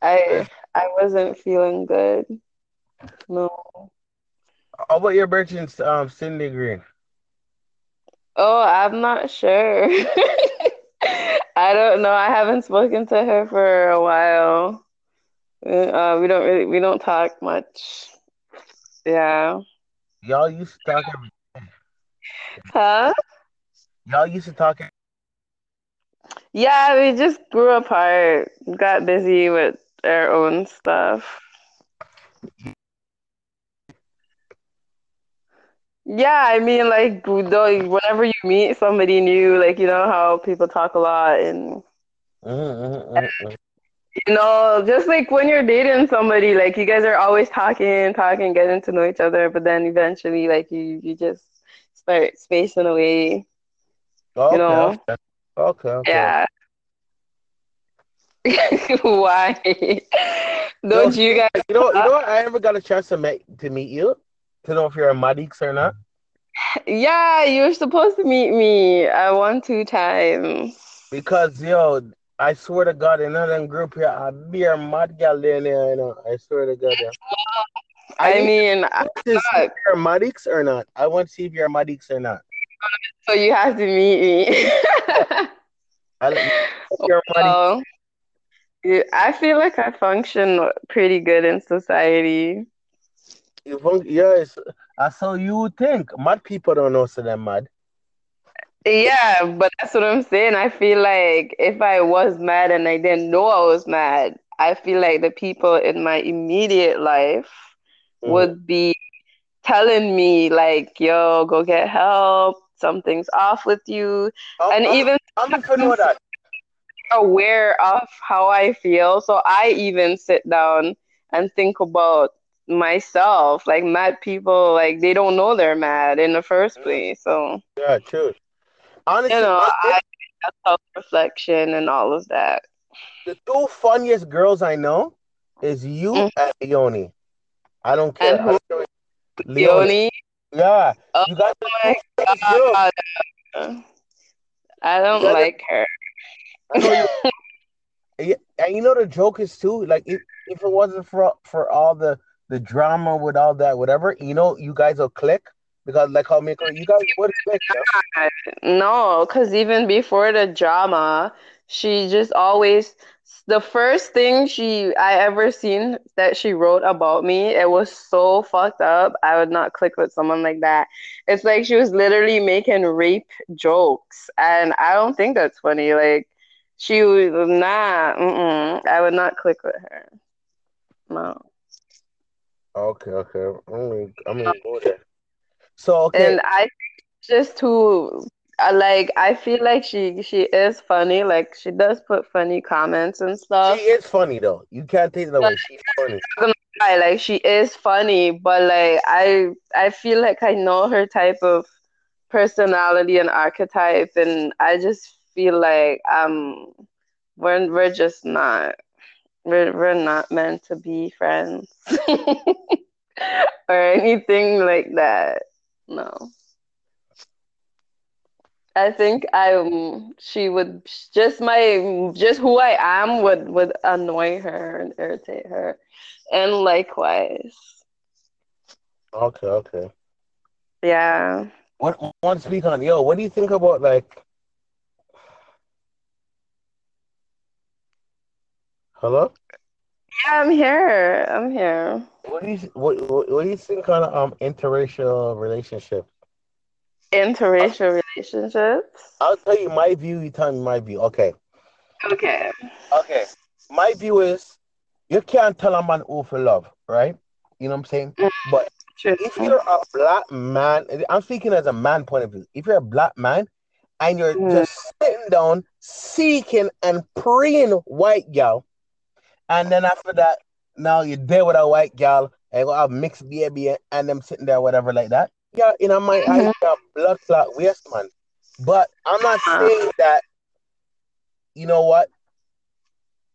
I I wasn't feeling good. No. How about your virgin, um, Cindy Green? Oh, I'm not sure. I don't know. I haven't spoken to her for a while. Uh, we don't really we don't talk much. Yeah. Y'all used to talk every Huh? Y'all used to talk. Yeah, we just grew apart, got busy with our own stuff. Yeah, I mean, like, whenever you meet somebody new, like, you know how people talk a lot, and Mm-hmm, mm-hmm. you know, just like when you're dating somebody, like, you guys are always talking, talking, getting to know each other, but then eventually, like, you you just start spacing away, Okay, you know? okay, okay, okay. Yeah. Why? Don't you guys? you know, you know what? I never got a chance to meet to meet you to know if you're a Madix or not. Yeah, you're supposed to meet me I one, two times. Because yo, I swear to God, in another group here, I be a mad girl there, you know. I swear to God. Yeah. I need mean, to I- see if you're Madix or not. I want to see if you're Madix or not. so you have to meet me. I if you're Madix. Yeah, I feel like I function pretty good in society. You Yes, I so you think. Mad people don't know so they're mad. Yeah, but that's what I'm saying. I feel like if I was mad and I didn't know I was mad, I feel like the people in my immediate life Mhm. would be telling me like, "Yo, go get help. Something's off with you." I'm, And I'm, even I'm you know that. Aware of how I feel. So I even sit down and think about myself. Like mad people, like they don't know they're mad in the first place. So, Yeah, true. Honestly, you know, my- I self reflection and all of that. the two funniest girls I know is you Mm. and Leonie. I don't care. And who? I don't. Leonie. Leonie, Yeah, Oh you got my funniest girls. God. I don't like her. I know you. Yeah, and you know the joke is too. Like if, if it wasn't for for all the the drama with all that whatever, you know, you guys will click because like how make you guys would click. Yeah? No, because even before the drama, she just always the first thing she I ever seen that she wrote about me, it was so fucked up. I would not click with someone like that. It's like she was literally making rape jokes, and I don't think that's funny. Like she was not. mm-mm, I would not click with her. No. Okay, okay. I mean, I mean, go there. So okay, And I just to uh, like I feel like she she is funny. Like she does put funny comments and stuff. she is funny though. You can't take it away. She's funny. I like she is funny, but like I I feel like I know her type of personality and archetype, and I just feel like um we're we're just not we're we're not meant to be friends or anything like that. No. I think I um, she would just my just who I am would would annoy her and irritate her, and likewise, Okay, okay. yeah. What one speak on yo? What do you think about like? Hello. Yeah, I'm here. I'm here. What do you what what, what do you think on um interracial relationship? Interracial relationships. I'll tell you my view. You tell me my view. Okay. Okay. Okay. My view is you can't tell a man who for love, right? You know what I'm saying? Mm. But True. if you're a black man, I'm speaking as a man point of view. If you're a black man and you're Mm. just sitting down seeking and praying white gal, and then after that, now you're there with a white gal and you have mixed baby and them sitting there, whatever like that. Yeah, you know, my Mhm. eyes are blood clot waste, man. But I'm not Uh. saying that. You know what?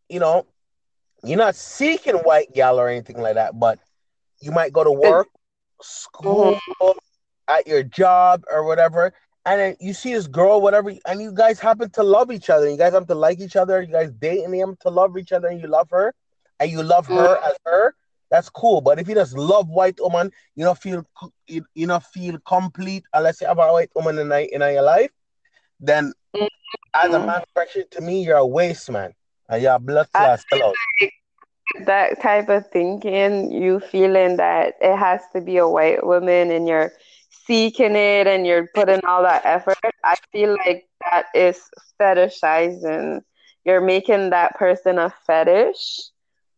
You know, you're not seeking white gal or anything like that, but you might go to work, school, at your job or whatever, and then you see this girl, whatever, and you guys happen to love each other. You guys happen to like each other. You guys date and you happen to love each other, and you love her, and you love her as her. That's cool. But if you just love white woman, you don't feel you, you don't feel complete unless you have a white woman in, in your life. Then, mm-hmm. as a man, to me, you're a waste man, and you're a blood class fellow that type of thinking, you feeling that it has to be a white woman and you're seeking it and you're putting all that effort, I feel like that is fetishizing. You're making that person a fetish.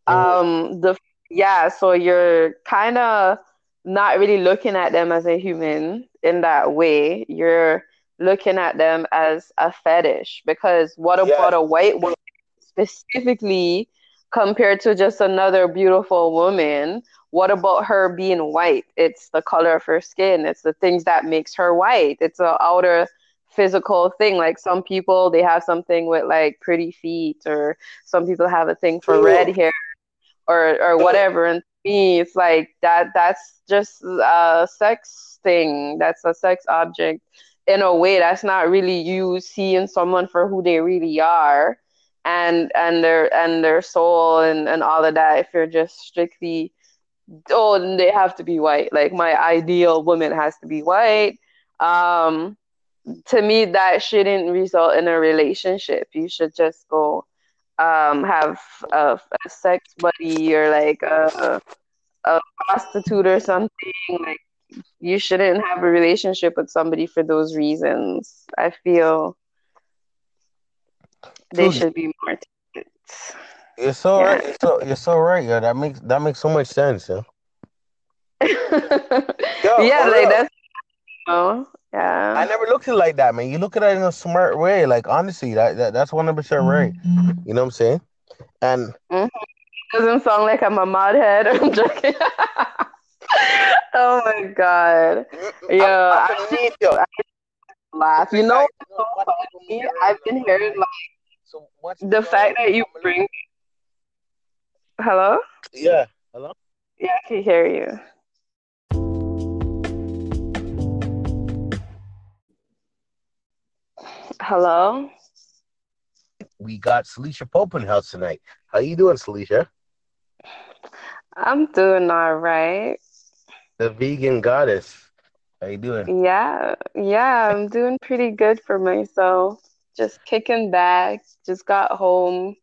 Um, the yeah, so you're kind of not really looking at them as a human in that way. You're looking at them as a fetish because what about a white woman specifically compared to just another beautiful woman what about her being white? It's the color of her skin. It's the things that makes her white. It's an outer physical thing. Like some people they have something with like pretty feet or some people have a thing for red hair or or whatever. And me it's like that that's just a sex thing. That's a sex object in a way that's not really you seeing someone for who they really are and and their and their soul and and all of that if you're just strictly oh they have to be white. Like my ideal woman has to be white. Um to me that shouldn't result in a relationship. You should just go um have a, a sex buddy or like a, a prostitute or something. Like you shouldn't have a relationship with somebody for those reasons. I feel they should be more You're so yeah. right. You're so, you're so right. Yeah, that makes that makes so much sense. Yeah. Yo, yeah, like real. that's. Oh, yeah. I never looked at it like that, man. You look at it in a smart way. Like honestly, that, that that's one hundred percent right. You know what I'm saying? And mm-hmm. doesn't sound like I'm a modhead. I'm joking. oh my god. Yeah, I, I, I, laugh. You know. I've been hearing like so what's the fact that you bring. Hello. Yeah. Hello. Yeah, I can hear you. Hello. We got Celicia Pope in house tonight. How you doing, Celicia? I'm doing all right. The vegan goddess. How you doing? Yeah, yeah, I'm doing pretty good for myself just kicking back. Just got home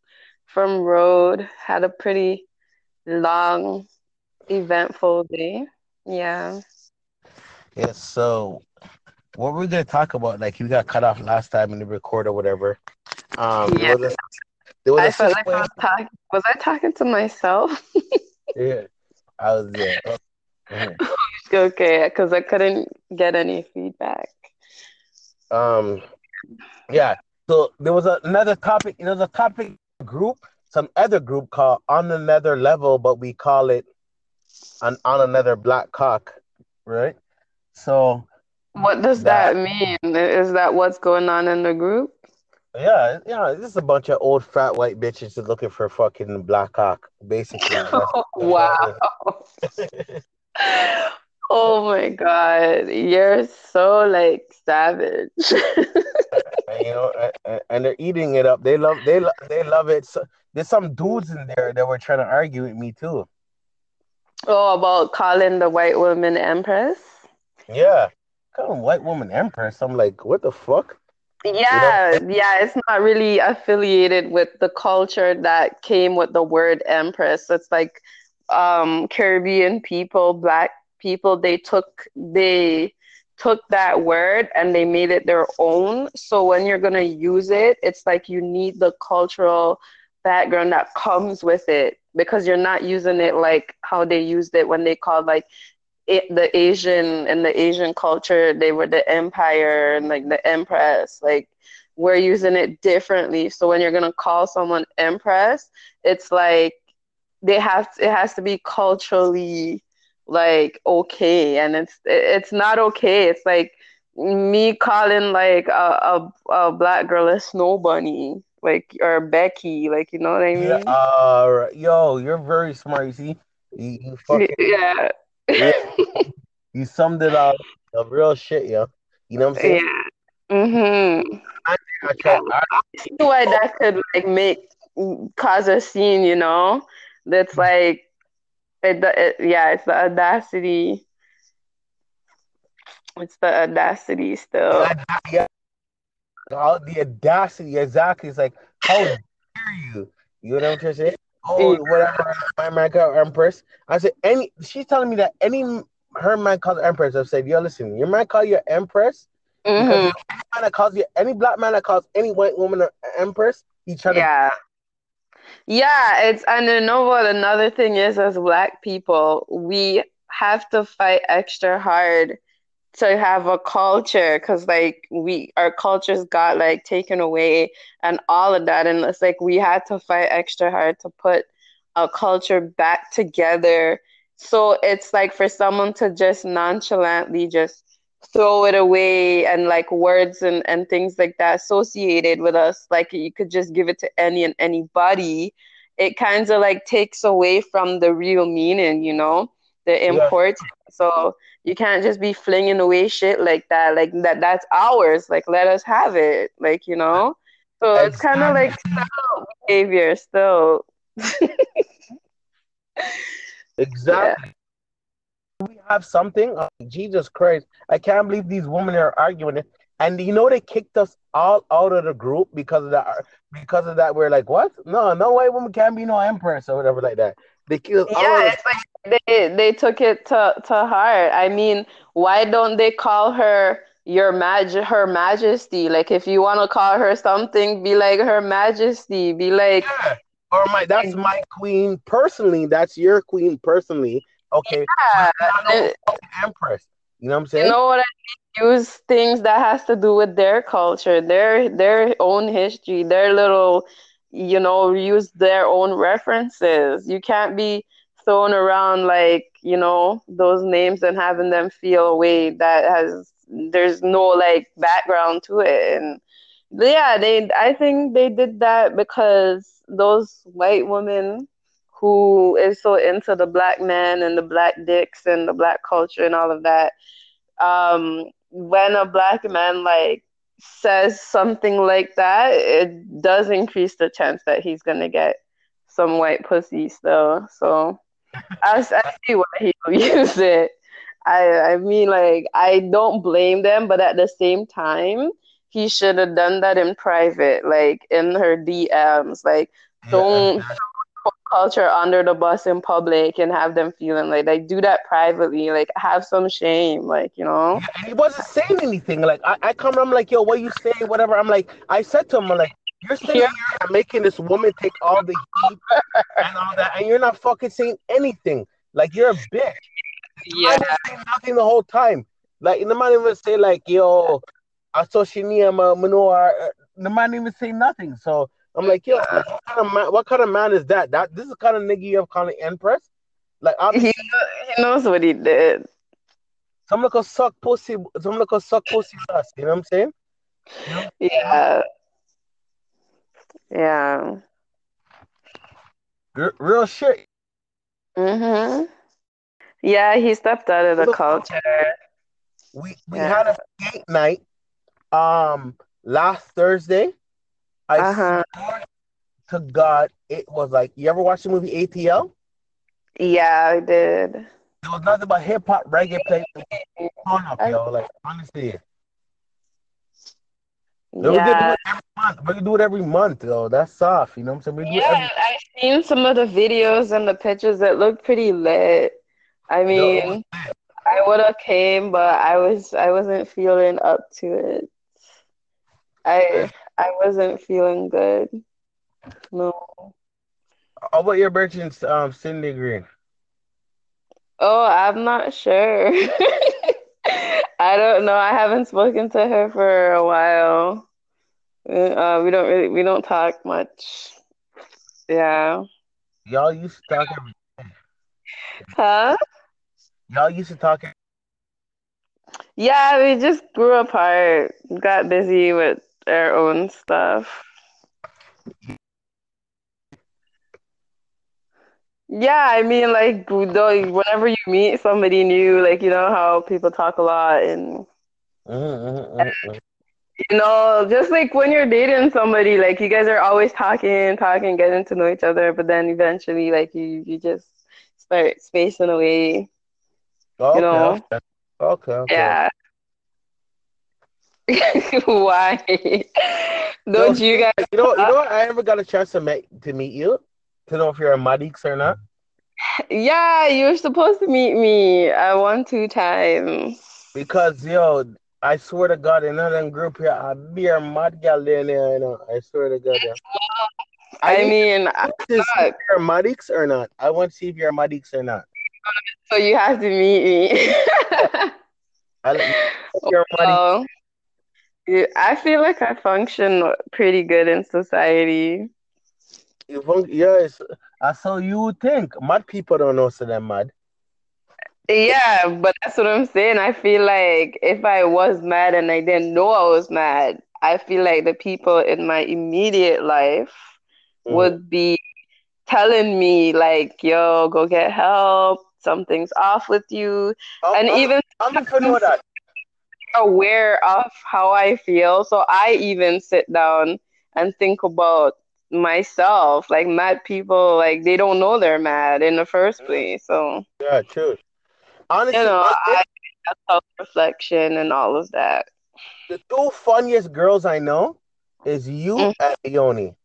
from road. Had a pretty long, eventful day. Yeah. Yeah. So, what were we're gonna talk about? Like, you got cut off last time in the record or whatever. Um, yeah. Was there was I felt like I was talking. Was I talking to myself? yeah, I was there. okay, because I couldn't get any feedback. Um, yeah. So there was a, another topic. You know, the topic group, some other group called on another level, but we call it on on another black cock, right? So. What does that, that mean? Is that what's going on in the group? Yeah, yeah, this is a bunch of old fat white bitches looking for fucking black cock, basically. wow. oh my god, you're so like savage. and, you know, and they're eating it up. They love, they love, they love it. So, there's some dudes in there that were trying to argue with me too. Oh, about calling the white woman empress. Yeah, calling white woman empress. I'm like, what the fuck? Yeah, you know? yeah, it's not really affiliated with the culture that came with the word empress. It's like um Caribbean people, black people, they took they took that word and they made it their own. So when you're to use it, it's like you need the cultural background that comes with it because you're not using it like how they used it when they called like it, the Asian and the Asian culture, they were the empire and like the empress. Like we're using it differently. So when you're gonna call someone empress, it's like they have to, it has to be culturally like okay and it's it's not okay. It's like me calling like a, a, a black girl a snow bunny like or becky like you know what i mean? yeah, uh, yo you're very smart you see? You, you fucking, yeah. yeah you summed it up of real shit yo. You know what i'm saying? Yeah. Mm-hmm. I, I, try, I see why that could like make cause a scene, you know? That's like it, it yeah, it's the audacity. It's the audacity still. Yeah, the audacity, exactly. It's like, how dare you? You know what I'm saying? Oh, whatever. My man called Empress. I said, any. She's telling me that any her man called Empress. I've said, yo, listen, your man call you Empress. Mm-hmm. Any man that calls you, any black man that calls any white woman an Empress, he trying yeah. to yeah, it's and you know what? Another thing is as black people, we have to fight extra hard to have a culture because like we our cultures got like taken away and all of that and it's like we had to fight extra hard to put a culture back together. So it's like for someone to just nonchalantly just throw it away and like words and, and things like that associated with us like you could just give it to any and anybody it kind of like takes away from the real meaning you know the import. Yeah. so you can't just be flinging away shit like that like that that's ours like let us have it like you know? So it's kind of like behavior still. Exactly. yeah we have something. Oh, Jesus Christ. I can't believe these women are arguing it. And you know they kicked us all out of the group because of that because of that. We're like, what? No, no white woman can't be no empress or whatever like that. They killed Yeah, they they took it to, to heart. I mean, why don't they call her your mag her majesty? Like if you want to call her something, be like her majesty. Be like yeah. or my that's my queen personally. That's your queen personally Okay. Yeah. Empress. You know what I'm saying? You know what I mean? Use things that has to do with their culture, their their own history, their little, you know, use their own references. You can't be thrown around like you know those names and having them feel a way that has there's no like background to it and yeah they i think they did that because those white women who is so into the black men and the black dicks and the black culture and all of that. Um, when a black man like says something like that, it does increase the chance that he's gonna get some white pussy still. So I, I see why he will use it. I I mean like I don't blame them, but at the same time, he should have done that in private, like in her DMs. Like don't culture under the bus in public and have them feeling like they do that privately, like have some shame, like you know. Yeah, and he wasn't saying anything. Like I, I come, I'm like, yo, what you saying? Whatever. I'm like, I said to him, I'm like, you're sitting yeah. here and making this woman take all the heat and all that, and you're not fucking saying anything. Like you're a bitch. Yeah. nothing the whole time. Like the man even say like, yo, I saw Shania Manoa. Uh, the man even say nothing. So I'm like, yo, what kind of man, what kind of man is that? That this is the kind of nigga you have calling Empress. Like, he, he knows what he did. Some look a suck pussy. Some look a suck pussy ass. You know what I'm saying? Yeah. Yeah. R- real shit. Mhm. Yeah, he stepped out of the Look, culture. We we yeah. had a date night um last Thursday. I uh-huh. swear to God, it was like you ever watch the movie ATL? Yeah, I did. It was nothing but hip hop, reggae play, on up, yo. Like honestly. Yeah. We do it every month. We do it every month, though. That's soft, you know what I'm saying? We yeah, I've seen some of the videos and the pictures that look pretty lit. I mean, I would have came, but I was I wasn't feeling up to it. I I wasn't feeling good. No. How about your virgin, um, Cindy Green? Oh, I'm not sure. I don't know. I haven't spoken to her for a while. Uh, we don't really we don't talk much. Yeah. Y'all used to talk every day. Huh? Y'all used to talk. Yeah, we just grew apart. Got busy with their own stuff. Yeah, I mean, like, whenever you meet somebody new, like, you know how people talk a lot and. Mm-hmm, mm-hmm. You know, just like when you're dating somebody, like you guys are always talking, talking, getting to know each other, but then eventually, like you, you just start spacing away. Okay, You know? okay, okay, okay. Yeah. Why? Don't you guys? you know, you know what? I never got a chance to meet to meet you to know if you're a Madix or not. Yeah, you're supposed to meet me. Uh, I won two times. Because yo, I swear to God, in another group here, I be a mad gal there, you know. I swear to God. Yeah. I need mean, I- to see if you're Madix or not. I want to see if you're Madix or not. so you have to meet me. I you're Madix. I feel like I function pretty good in society. You fun- yes, I saw you would think. Mad people don't know so they're mad. Yeah, but that's what I'm saying. I feel like if I was mad and I didn't know I was mad, I feel like the people in my immediate life Mhm. would be telling me like, "Yo, go get help. Something's off with you." And even I'm not gonna know that. Aware of how I feel. So I even sit down and think about myself. Like mad people, like they don't know they're mad in the first place. So, Yeah, true. Honestly, you know, I- I self reflection and all of that. the two funniest girls I know is you Mhm. and Leonie.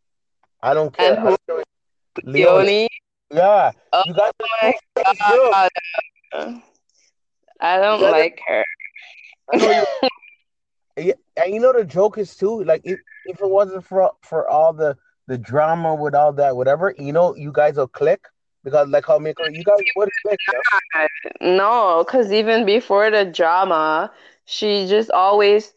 I don't care. I don't. Leonie. Leonie, Yeah, Oh you got my. God. I don't like her. I know you. Yeah, and you know the joke is too. Like if, if it wasn't for for all the the drama with all that whatever, you know, you guys will click because like how make you guys would click. Yeah? No, because even before the drama, she just always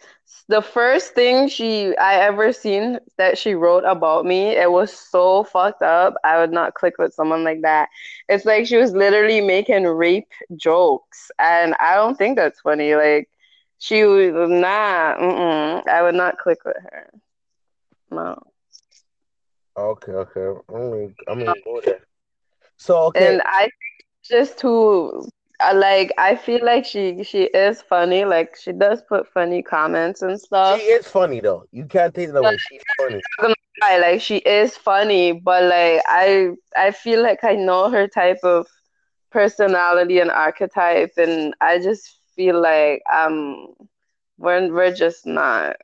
the first thing she I ever seen that she wrote about me, it was so fucked up. I would not click with someone like that. It's like she was literally making rape jokes, and I don't think that's funny. Like she was not. mm-mm, I would not click with her. No. Okay, okay. I'm gonna, I'm gonna go there. So okay, And I just to like I feel like she she is funny. Like she does put funny comments and stuff. she is funny though. You can't take it away. She's funny. Like she is funny, but like I I feel like I know her type of personality and archetype, and I just feel like um we're we're just not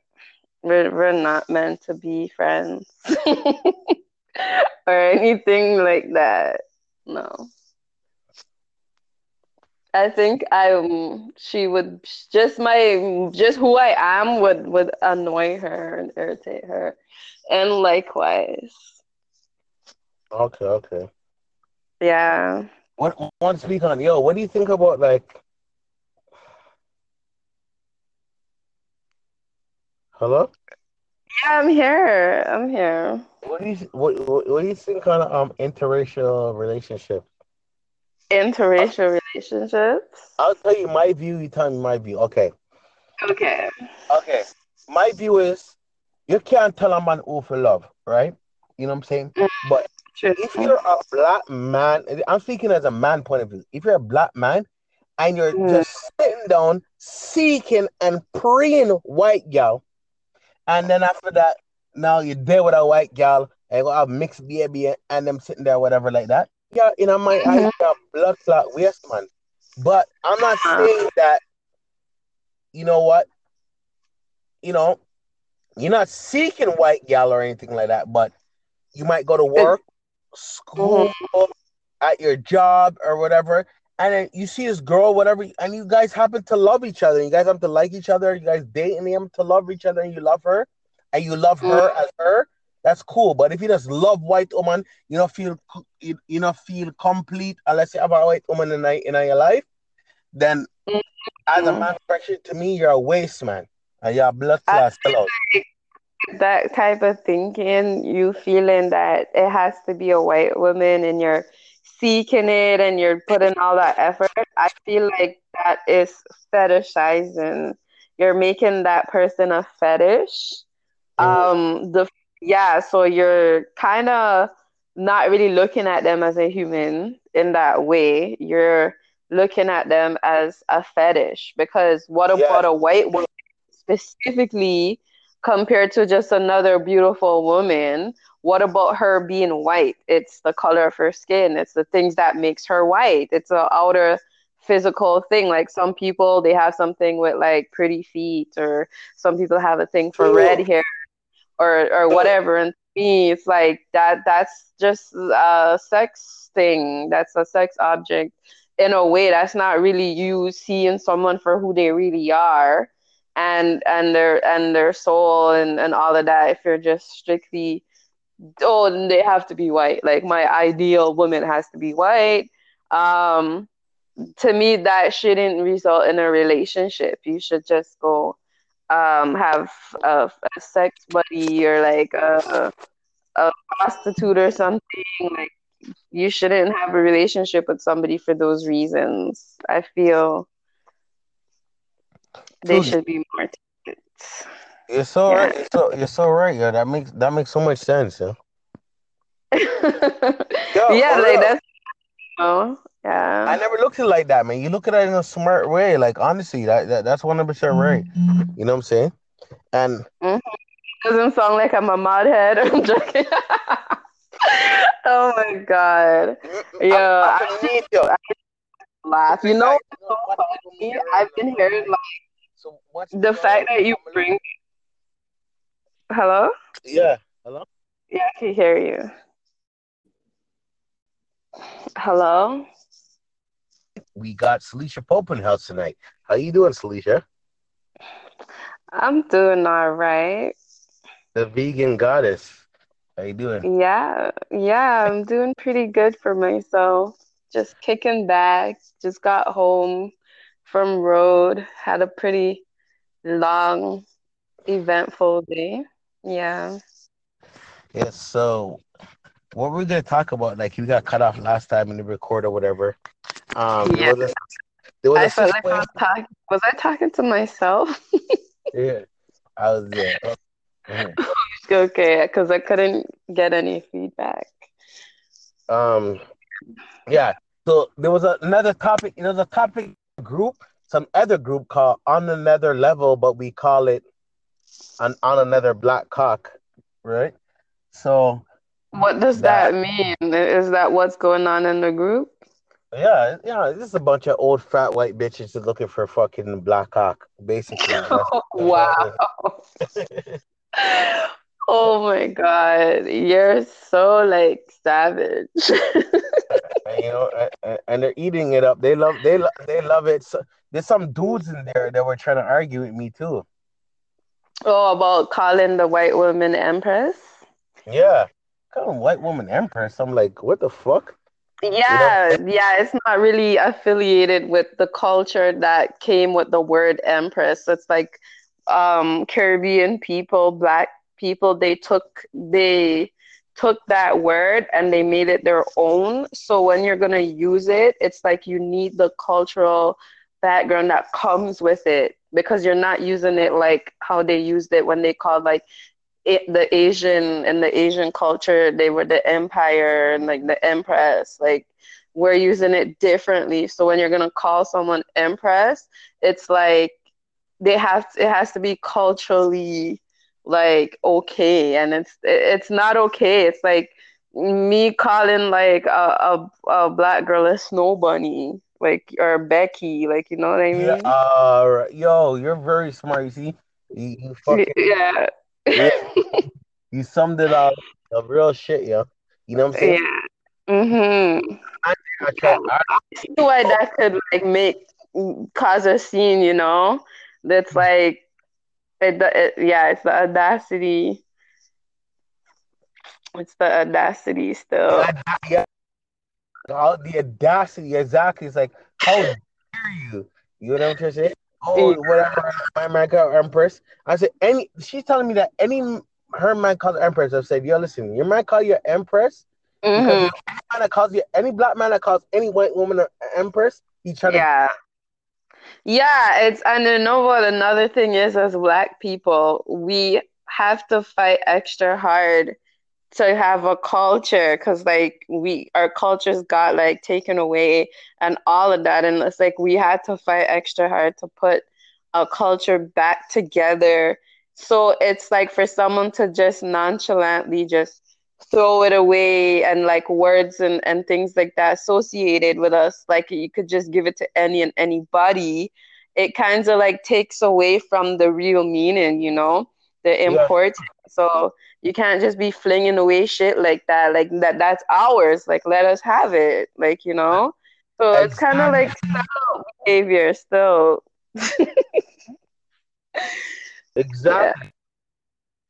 we're we're not meant to be friends or anything like that. No. I think I'm. she would just my just who I am would would annoy her and irritate her, and likewise, Okay, okay. yeah. What to speak on? Yo, what do you think about like? Hello. Yeah, I'm here. I'm here. What do you what what, what do you think on um interracial relationship? Interracial relationships. I'll tell you my view. You tell me my view. Okay. Okay. Okay. My view is you can't tell a man who for love, right? You know what I'm saying? But True. if you're a black man, I'm speaking as a man point of view. If you're a black man and you're Mm. just sitting down seeking and praying white gal, and then after that, now you're there with a white gal and you have mixed baby and them sitting there, whatever like that. Yeah, in my Mhm. eyes, you're a blood clot waste man. But I'm not Uh-huh. saying that. You know what? You know, you're not seeking white gal or anything like that, but you might go to work, school, at your job or whatever, and then you see this girl, whatever, and you guys happen to love each other. You guys have to like each other. You guys date and you have to love each other, and you love her, and you love her mm. as her. That's cool. But if you just love white woman, you don't feel you, you don't feel complete uh, unless you have a white woman in, in your life. Then, mm-hmm. as a man, pressure to me, you're a waste man, and you're a blood class that type of thinking, you feeling that it has to be a white woman and you're seeking it and you're putting all that effort, I feel like that is fetishizing. You're making that person a fetish. Mhm. Um, the yeah, so you're kind of not really looking at them as a human in that way. You're looking at them as a fetish because what about a white woman specifically? Compared to just another beautiful woman. What about her being white? It's the color of her skin. It's the things that makes her white. It's an outer physical thing. Like some people, they have something with like pretty feet, or some people have a thing for red hair, or or whatever. And me, it's like that. That's just a sex thing. That's a sex object in a way. That's not really you seeing someone for who they really are, and and their and their soul and and all of that. If you're just strictly oh, then they have to be white. Like my ideal woman has to be white. Um, to me, that shouldn't result in a relationship. You should just go um, have a, a sex buddy or like a, a prostitute or something. Like you shouldn't have a relationship with somebody for those reasons. I feel they should be more. You're so yeah. right. You're so, you're so right. Yeah, that makes that makes so much sense. Yeah. Yo, yeah, like real. that's. Oh, yeah. I never looked at it like that, man. You look at it in a smart way. Like honestly, that, that that's one hundred percent right. You know what I'm saying? And mm-hmm. doesn't sound like I'm a modhead. I'm joking. oh my god. Yo, I, I, I laugh. You know, so funny. I've been hearing like so the fact that you bring. Hello. Yeah. Hello. Yeah, I can hear you. Hello. We got Celicia Pope in house tonight. How you doing, Celicia? I'm doing all right. The vegan goddess. How you doing? Yeah, yeah, I'm doing pretty good for myself. Just kicking back. Just got home from road. Had a pretty long, eventful day. Yeah. Yeah. So what were we gonna talk about? Like you got cut off last time in the record or whatever. Um, yeah. Was a, there was I felt like I was talking. Was I talking to myself? yeah, I was there. Oh, okay, because I couldn't get any feedback. Um, yeah. So there was a, another topic. You know, the topic group, some other group called on another level, but we call it on on another black cock, right? So what does that, that mean? Is that what's going on in the group? Yeah, yeah, this is a bunch of old fat white bitches looking for fucking black cock, basically. wow. oh my god, you're so like savage. and, you know, and, and, they're eating it up. They love, they love, they love it. So, there's some dudes in there that were trying to argue with me too. Oh, about calling the white woman empress. Yeah, calling white woman empress. I'm like, what the fuck? Yeah, you know? yeah, it's not really affiliated with the culture that came with the word empress. It's like um, Caribbean people, black people, they took they took that word and they made it their own. So when you're gonna use it, it's like you need the cultural background that comes with it because you're not using it like how they used it when they called like it, the Asian and the Asian culture, they were the empire and like the empress. Like we're using it differently. So when you're gonna call someone empress, it's like they have to, it has to be culturally like okay, and it's it's not okay. It's like me calling like a, a, a black girl a snow bunny like or Becky, like you know what I mean? Yeah, uh, yo, you're very smart. You see, you, you fucking yeah yeah. you summed it up. The real shit, yo. You know what I'm saying? Yeah. Mm-hmm. I, I, I, I see why that could like make cause a scene, you know? That's like it, it yeah, it's the audacity. It's the audacity still. Yeah. All the audacity, exactly. It's like, how dare you? You know what I'm saying? oh whatever my man called Empress. I said any she's telling me that any her man called Empress. I said, yo, listen, your man call you Empress. Mm-hmm. Because any man that calls you any black man that calls any white woman an Empress, he trying yeah. to yeah, it's and you know what another thing is as black people, we have to fight extra hard to have a culture because like we our cultures got like taken away and all of that and it's like we had to fight extra hard to put a culture back together. So it's like for someone to just nonchalantly just throw it away and like words and, and things like that associated with us, like you could just give it to any and anybody. It kind of like takes away from the real meaning, you know, the import. Yeah. So you can't just be flinging away shit like that. Like that that's ours. Like let us have it. Like, you know? So it's kind of like behavior still. exactly. Yeah.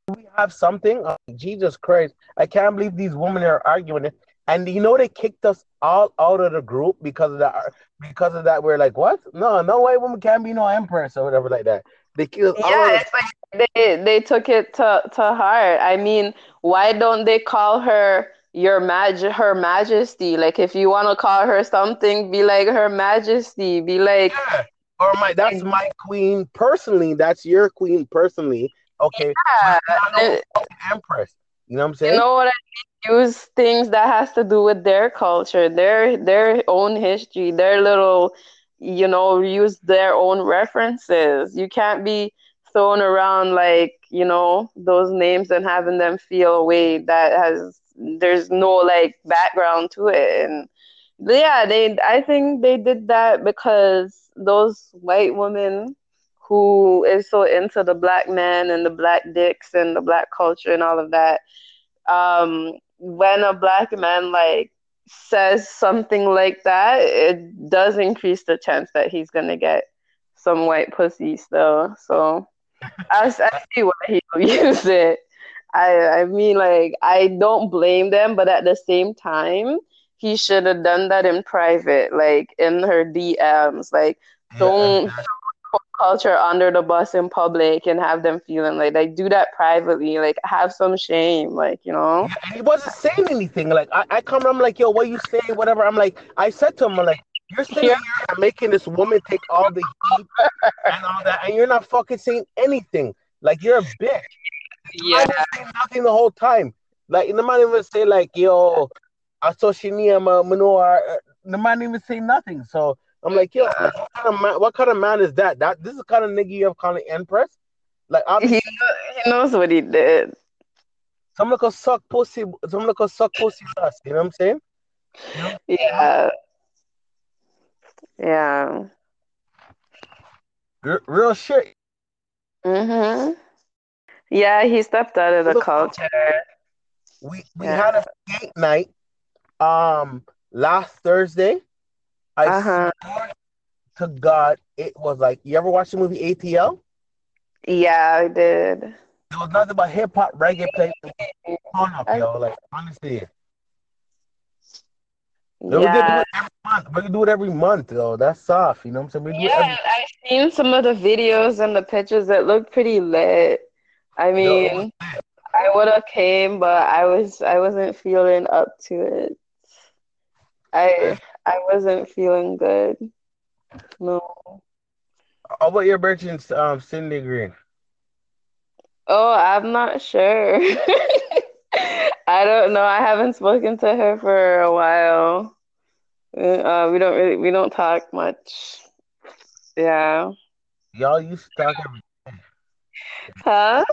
We have something. Oh, Jesus Christ! I can't believe these women are arguing it. And you know they kicked us all out of the group because of that. Because of that, we're like, what? No, no white woman can't be no empress or whatever like that. They killed. Yeah, it's like they they took it to to heart. I mean, why don't they call her your mag her majesty? Like, if you want to call her something, be like her majesty. Be like. Yeah or my that's my queen personally. That's your queen personally. Okay. Yeah. empress. You know what I'm saying? You know what I mean? Use things that has to do with their culture, their their own history, their little you know, use their own references. You can't be thrown around like, you know, those names and having them feel a way that has there's no like background to it. And yeah, they I think they did that because those white women who is so into the black men and the black dicks and the black culture and all of that. Um, when a black man like says something like that it does increase the chance that he's gonna get some white pussy still. So I, I see why he will use it. I, I mean like I don't blame them but at the same time he should have done that in private, like in her DMs. Like, don't culture under the bus in public and have them feeling like like do that privately. Like, have some shame, like you know. Yeah, he wasn't saying anything. Like, I, I come, I'm like, yo, what you say, whatever. I'm like, I said to him, I'm like. You're sitting yeah. here making this woman take all the heat and all that, and you're not fucking saying anything. Like you're a bitch. Yeah. nothing the whole time. Like the man even say like, yo, I saw Shania Manoa. Uh, the man even say nothing. So I'm like, yo, what kind of man, what kind of man is that? That this is the kind of nigga you have calling Empress. Like I'm, he, he knows what he did. Someone could suck pussy. Someone could suck pussy dust. You know what I'm saying? Yeah. Yeah. R- real shit. Mhm. Yeah, he stepped out of the Look, culture. We we yeah. had a date night um last Thursday. I uh-huh. to God, it was like you ever watch the movie ATL? Yeah, I did. It was nothing but hip hop, reggae, play, on up, yo. Like honestly. Yeah. We can do it every month. We can do it every month, though. That's soft, you know what I'm saying? yeah, every- I've seen some of the videos and the pictures that look pretty lit. I mean, I would have came, but I was I wasn't feeling up to it. I I wasn't feeling good. No. How about your virgin, um, Cindy Green? Oh, I'm not sure. I don't know. I haven't spoken to her for a while. Uh, we don't really we don't talk much. Yeah. Y'all used to talk every day. Huh?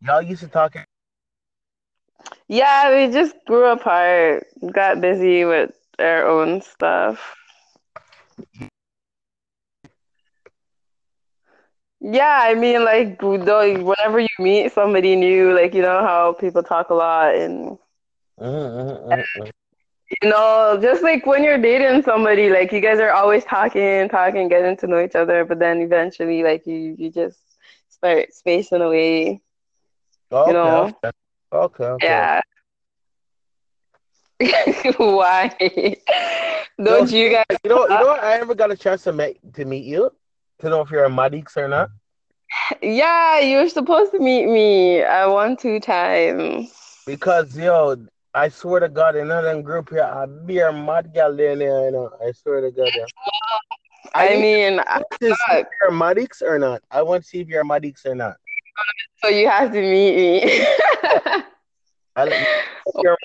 Y'all used to talk. Yeah, we just grew apart. Got busy with their own stuff. Yeah, I mean, like, whenever you meet somebody new, like, you know how people talk a lot and, mm-hmm, you know, just like when you're dating somebody, like, you guys are always talking, talking, getting to know each other, but then eventually, like, you, you just start spacing away. Okay, you know? Okay, okay. Yeah. Why? Don't you, you guys? You know, you know what? I ever got a chance to meet to meet you to know if you're a Madix or not. Yeah, you were supposed to meet me uh, one two times. Because yo, I swear to God, in another group here, I be a mad girl there, you know. I swear to God. Yeah. I, I mean, I to see if you're a Madix or not. I want to see if you're a Madix or not. So you have to meet me. I, you're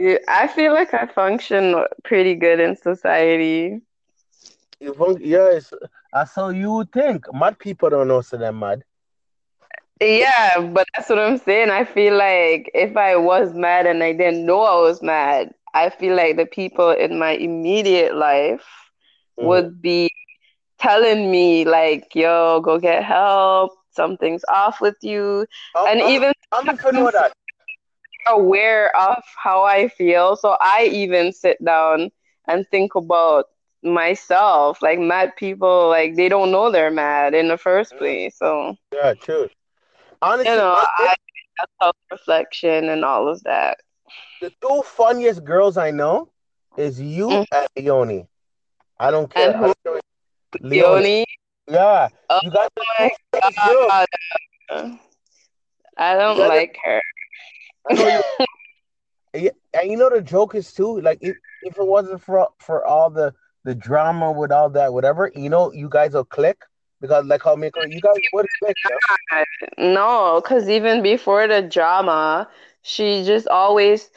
I feel like I function pretty good in society. You fun- yes, I saw you think mad people don't know so they're mad. Yeah, but that's what I'm saying. I feel like if I was mad and I didn't know I was mad, I feel like the people in my immediate life Mhm. would be telling me like, "Yo, go get help. Something's off with you." And I'm, even I'm gonna know that. Aware of how I feel, so I even sit down and think about myself. Like mad people, like they don't know they're mad in the first place. So, Yeah, true. you Honestly, know, I, I self reflection and all of that. the two funniest girls I know is you Mm. and Leonie. I don't care. And who? Leonie. Leonie. Yeah, Oh you are my funniest girls. God. I don't like her. I know you. And you know the joke is too like if, if it wasn't for for all the the drama with all that whatever you know you guys will click because like how Miko you guys would click yeah? No, because even before the drama, she just always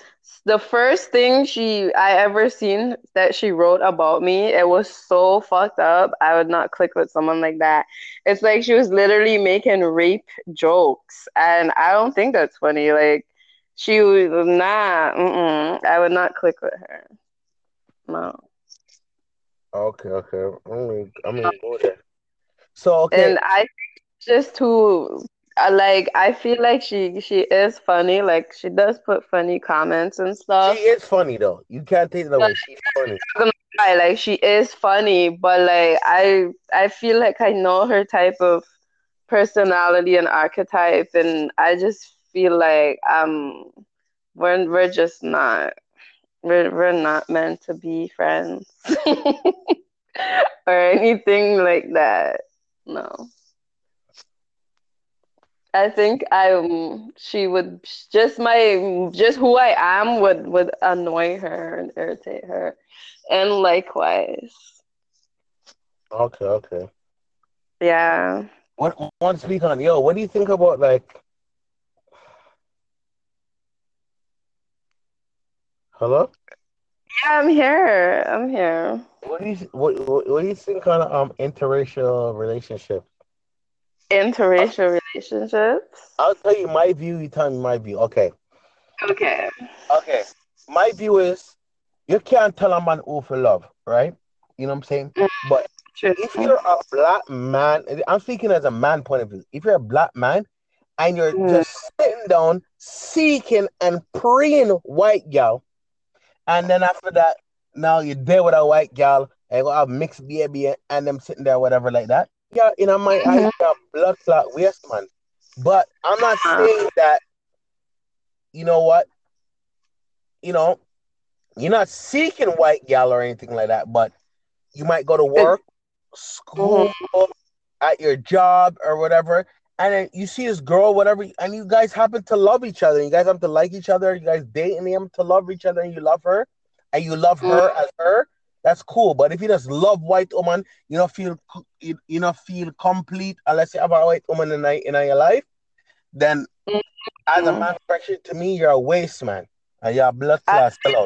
the first thing she I ever seen that she wrote about me, it was so fucked up. I would not click with someone like that. It's like she was literally making rape jokes, and I don't think that's funny. Like she was not. mm-mm, I would not click with her. No. Okay, okay. I mean, I mean, go there. So okay, And I just to I like I feel like she she is funny. Like she does put funny comments and stuff. she is funny though. You can't take it away. She's funny. Like she is funny, but like I I feel like I know her type of personality and archetype, and I just feel like um we're we're just not we're we're not meant to be friends or anything like that. No. I think I um, she would just my just who I am would would annoy her and irritate her, and likewise, Okay, okay. yeah. What want to speak on? Yo, what do you think about like? Hello. Yeah, I'm here. I'm here. What do you what what, what do you think on um interracial relationship? Interracial relationships. I'll tell you my view. You tell me my view. Okay. Okay. Okay. My view is you can't tell a man who for love, right? You know what I'm saying? But True. if you're a black man, I'm speaking as a man point of view. If you're a black man and you're Mm. just sitting down, seeking and praying white gal, and then after that, now you're there with a white gal and you have mixed baby and them sitting there, whatever, like that. Yeah, you know, my Mhm. are blood clot waste, man. But I'm not saying that, you know what, you know, you're not seeking white gal or anything like that, but you might go to work, school, at your job or whatever, and then you see this girl, whatever, and you guys happen to love each other. You guys have to like each other. You guys date and you have to love each other, and you love her, and you love mm. her as her. That's cool. But if you just love white woman, you don't feel you, you don't feel complete unless you have a white woman in, in your life. Then, mm-hmm. as a man, actually, to me, you're a waste man, and you're a blood class fellow.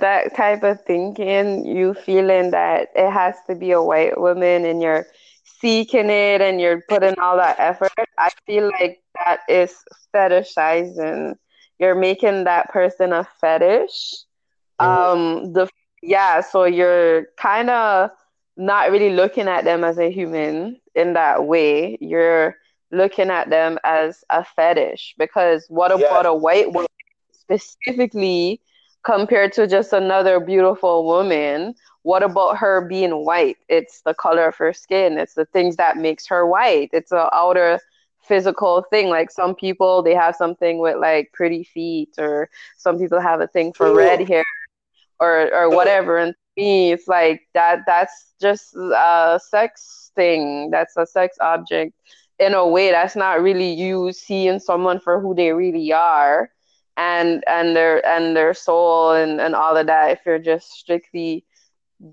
That type of thinking, you feeling that it has to be a white woman and you're seeking it and you're putting all that effort, I feel like that is fetishizing. You're making that person a fetish. Mhm. Um, the yeah, so you're kind of not really looking at them as a human in that way. You're looking at them as a fetish because what Yes. about a white woman specifically compared to just another beautiful woman? What about her being white? It's the color of her skin. It's the things that makes her white. It's an outer physical thing. Like some people, they have something with like pretty feet, or some people have a thing for red hair, or or whatever. And to me, it's like that. That's just a sex thing. That's a sex object in a way. That's not really you seeing someone for who they really are, and and their and their soul and and all of that. If you're just strictly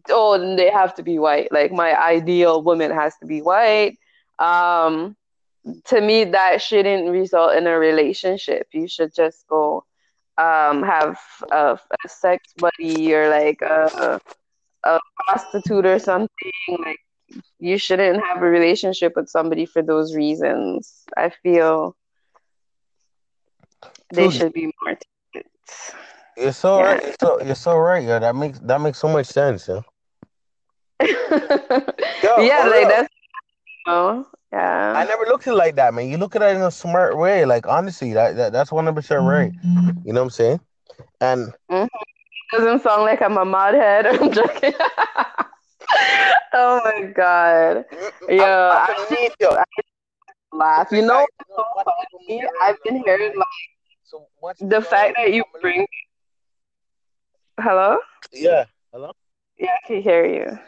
oh, they have to be white. Like my ideal woman has to be white. Um, to me, that shouldn't result in a relationship. You should just go um, have a, a sex buddy or like a, a prostitute or something. Like you shouldn't have a relationship with somebody for those reasons. I feel they should be more. You're so Yeah. right. You're so, you're so right, yo. That makes that makes so much sense, yo. Yo, yeah, like real. that's oh yeah. I never looked at it like that, man. You look at it in a smart way. Like honestly, that, that that's one hundred percent right. You know what I'm saying? And mm-hmm. Doesn't sound like I'm a modhead. I'm joking. oh my god. Yo, I not gonna need, yo. laugh. You know, Like, so funny? I've been hearing like So what's the fact that you bring. Hello. Yeah. Hello. Yeah, I can hear you.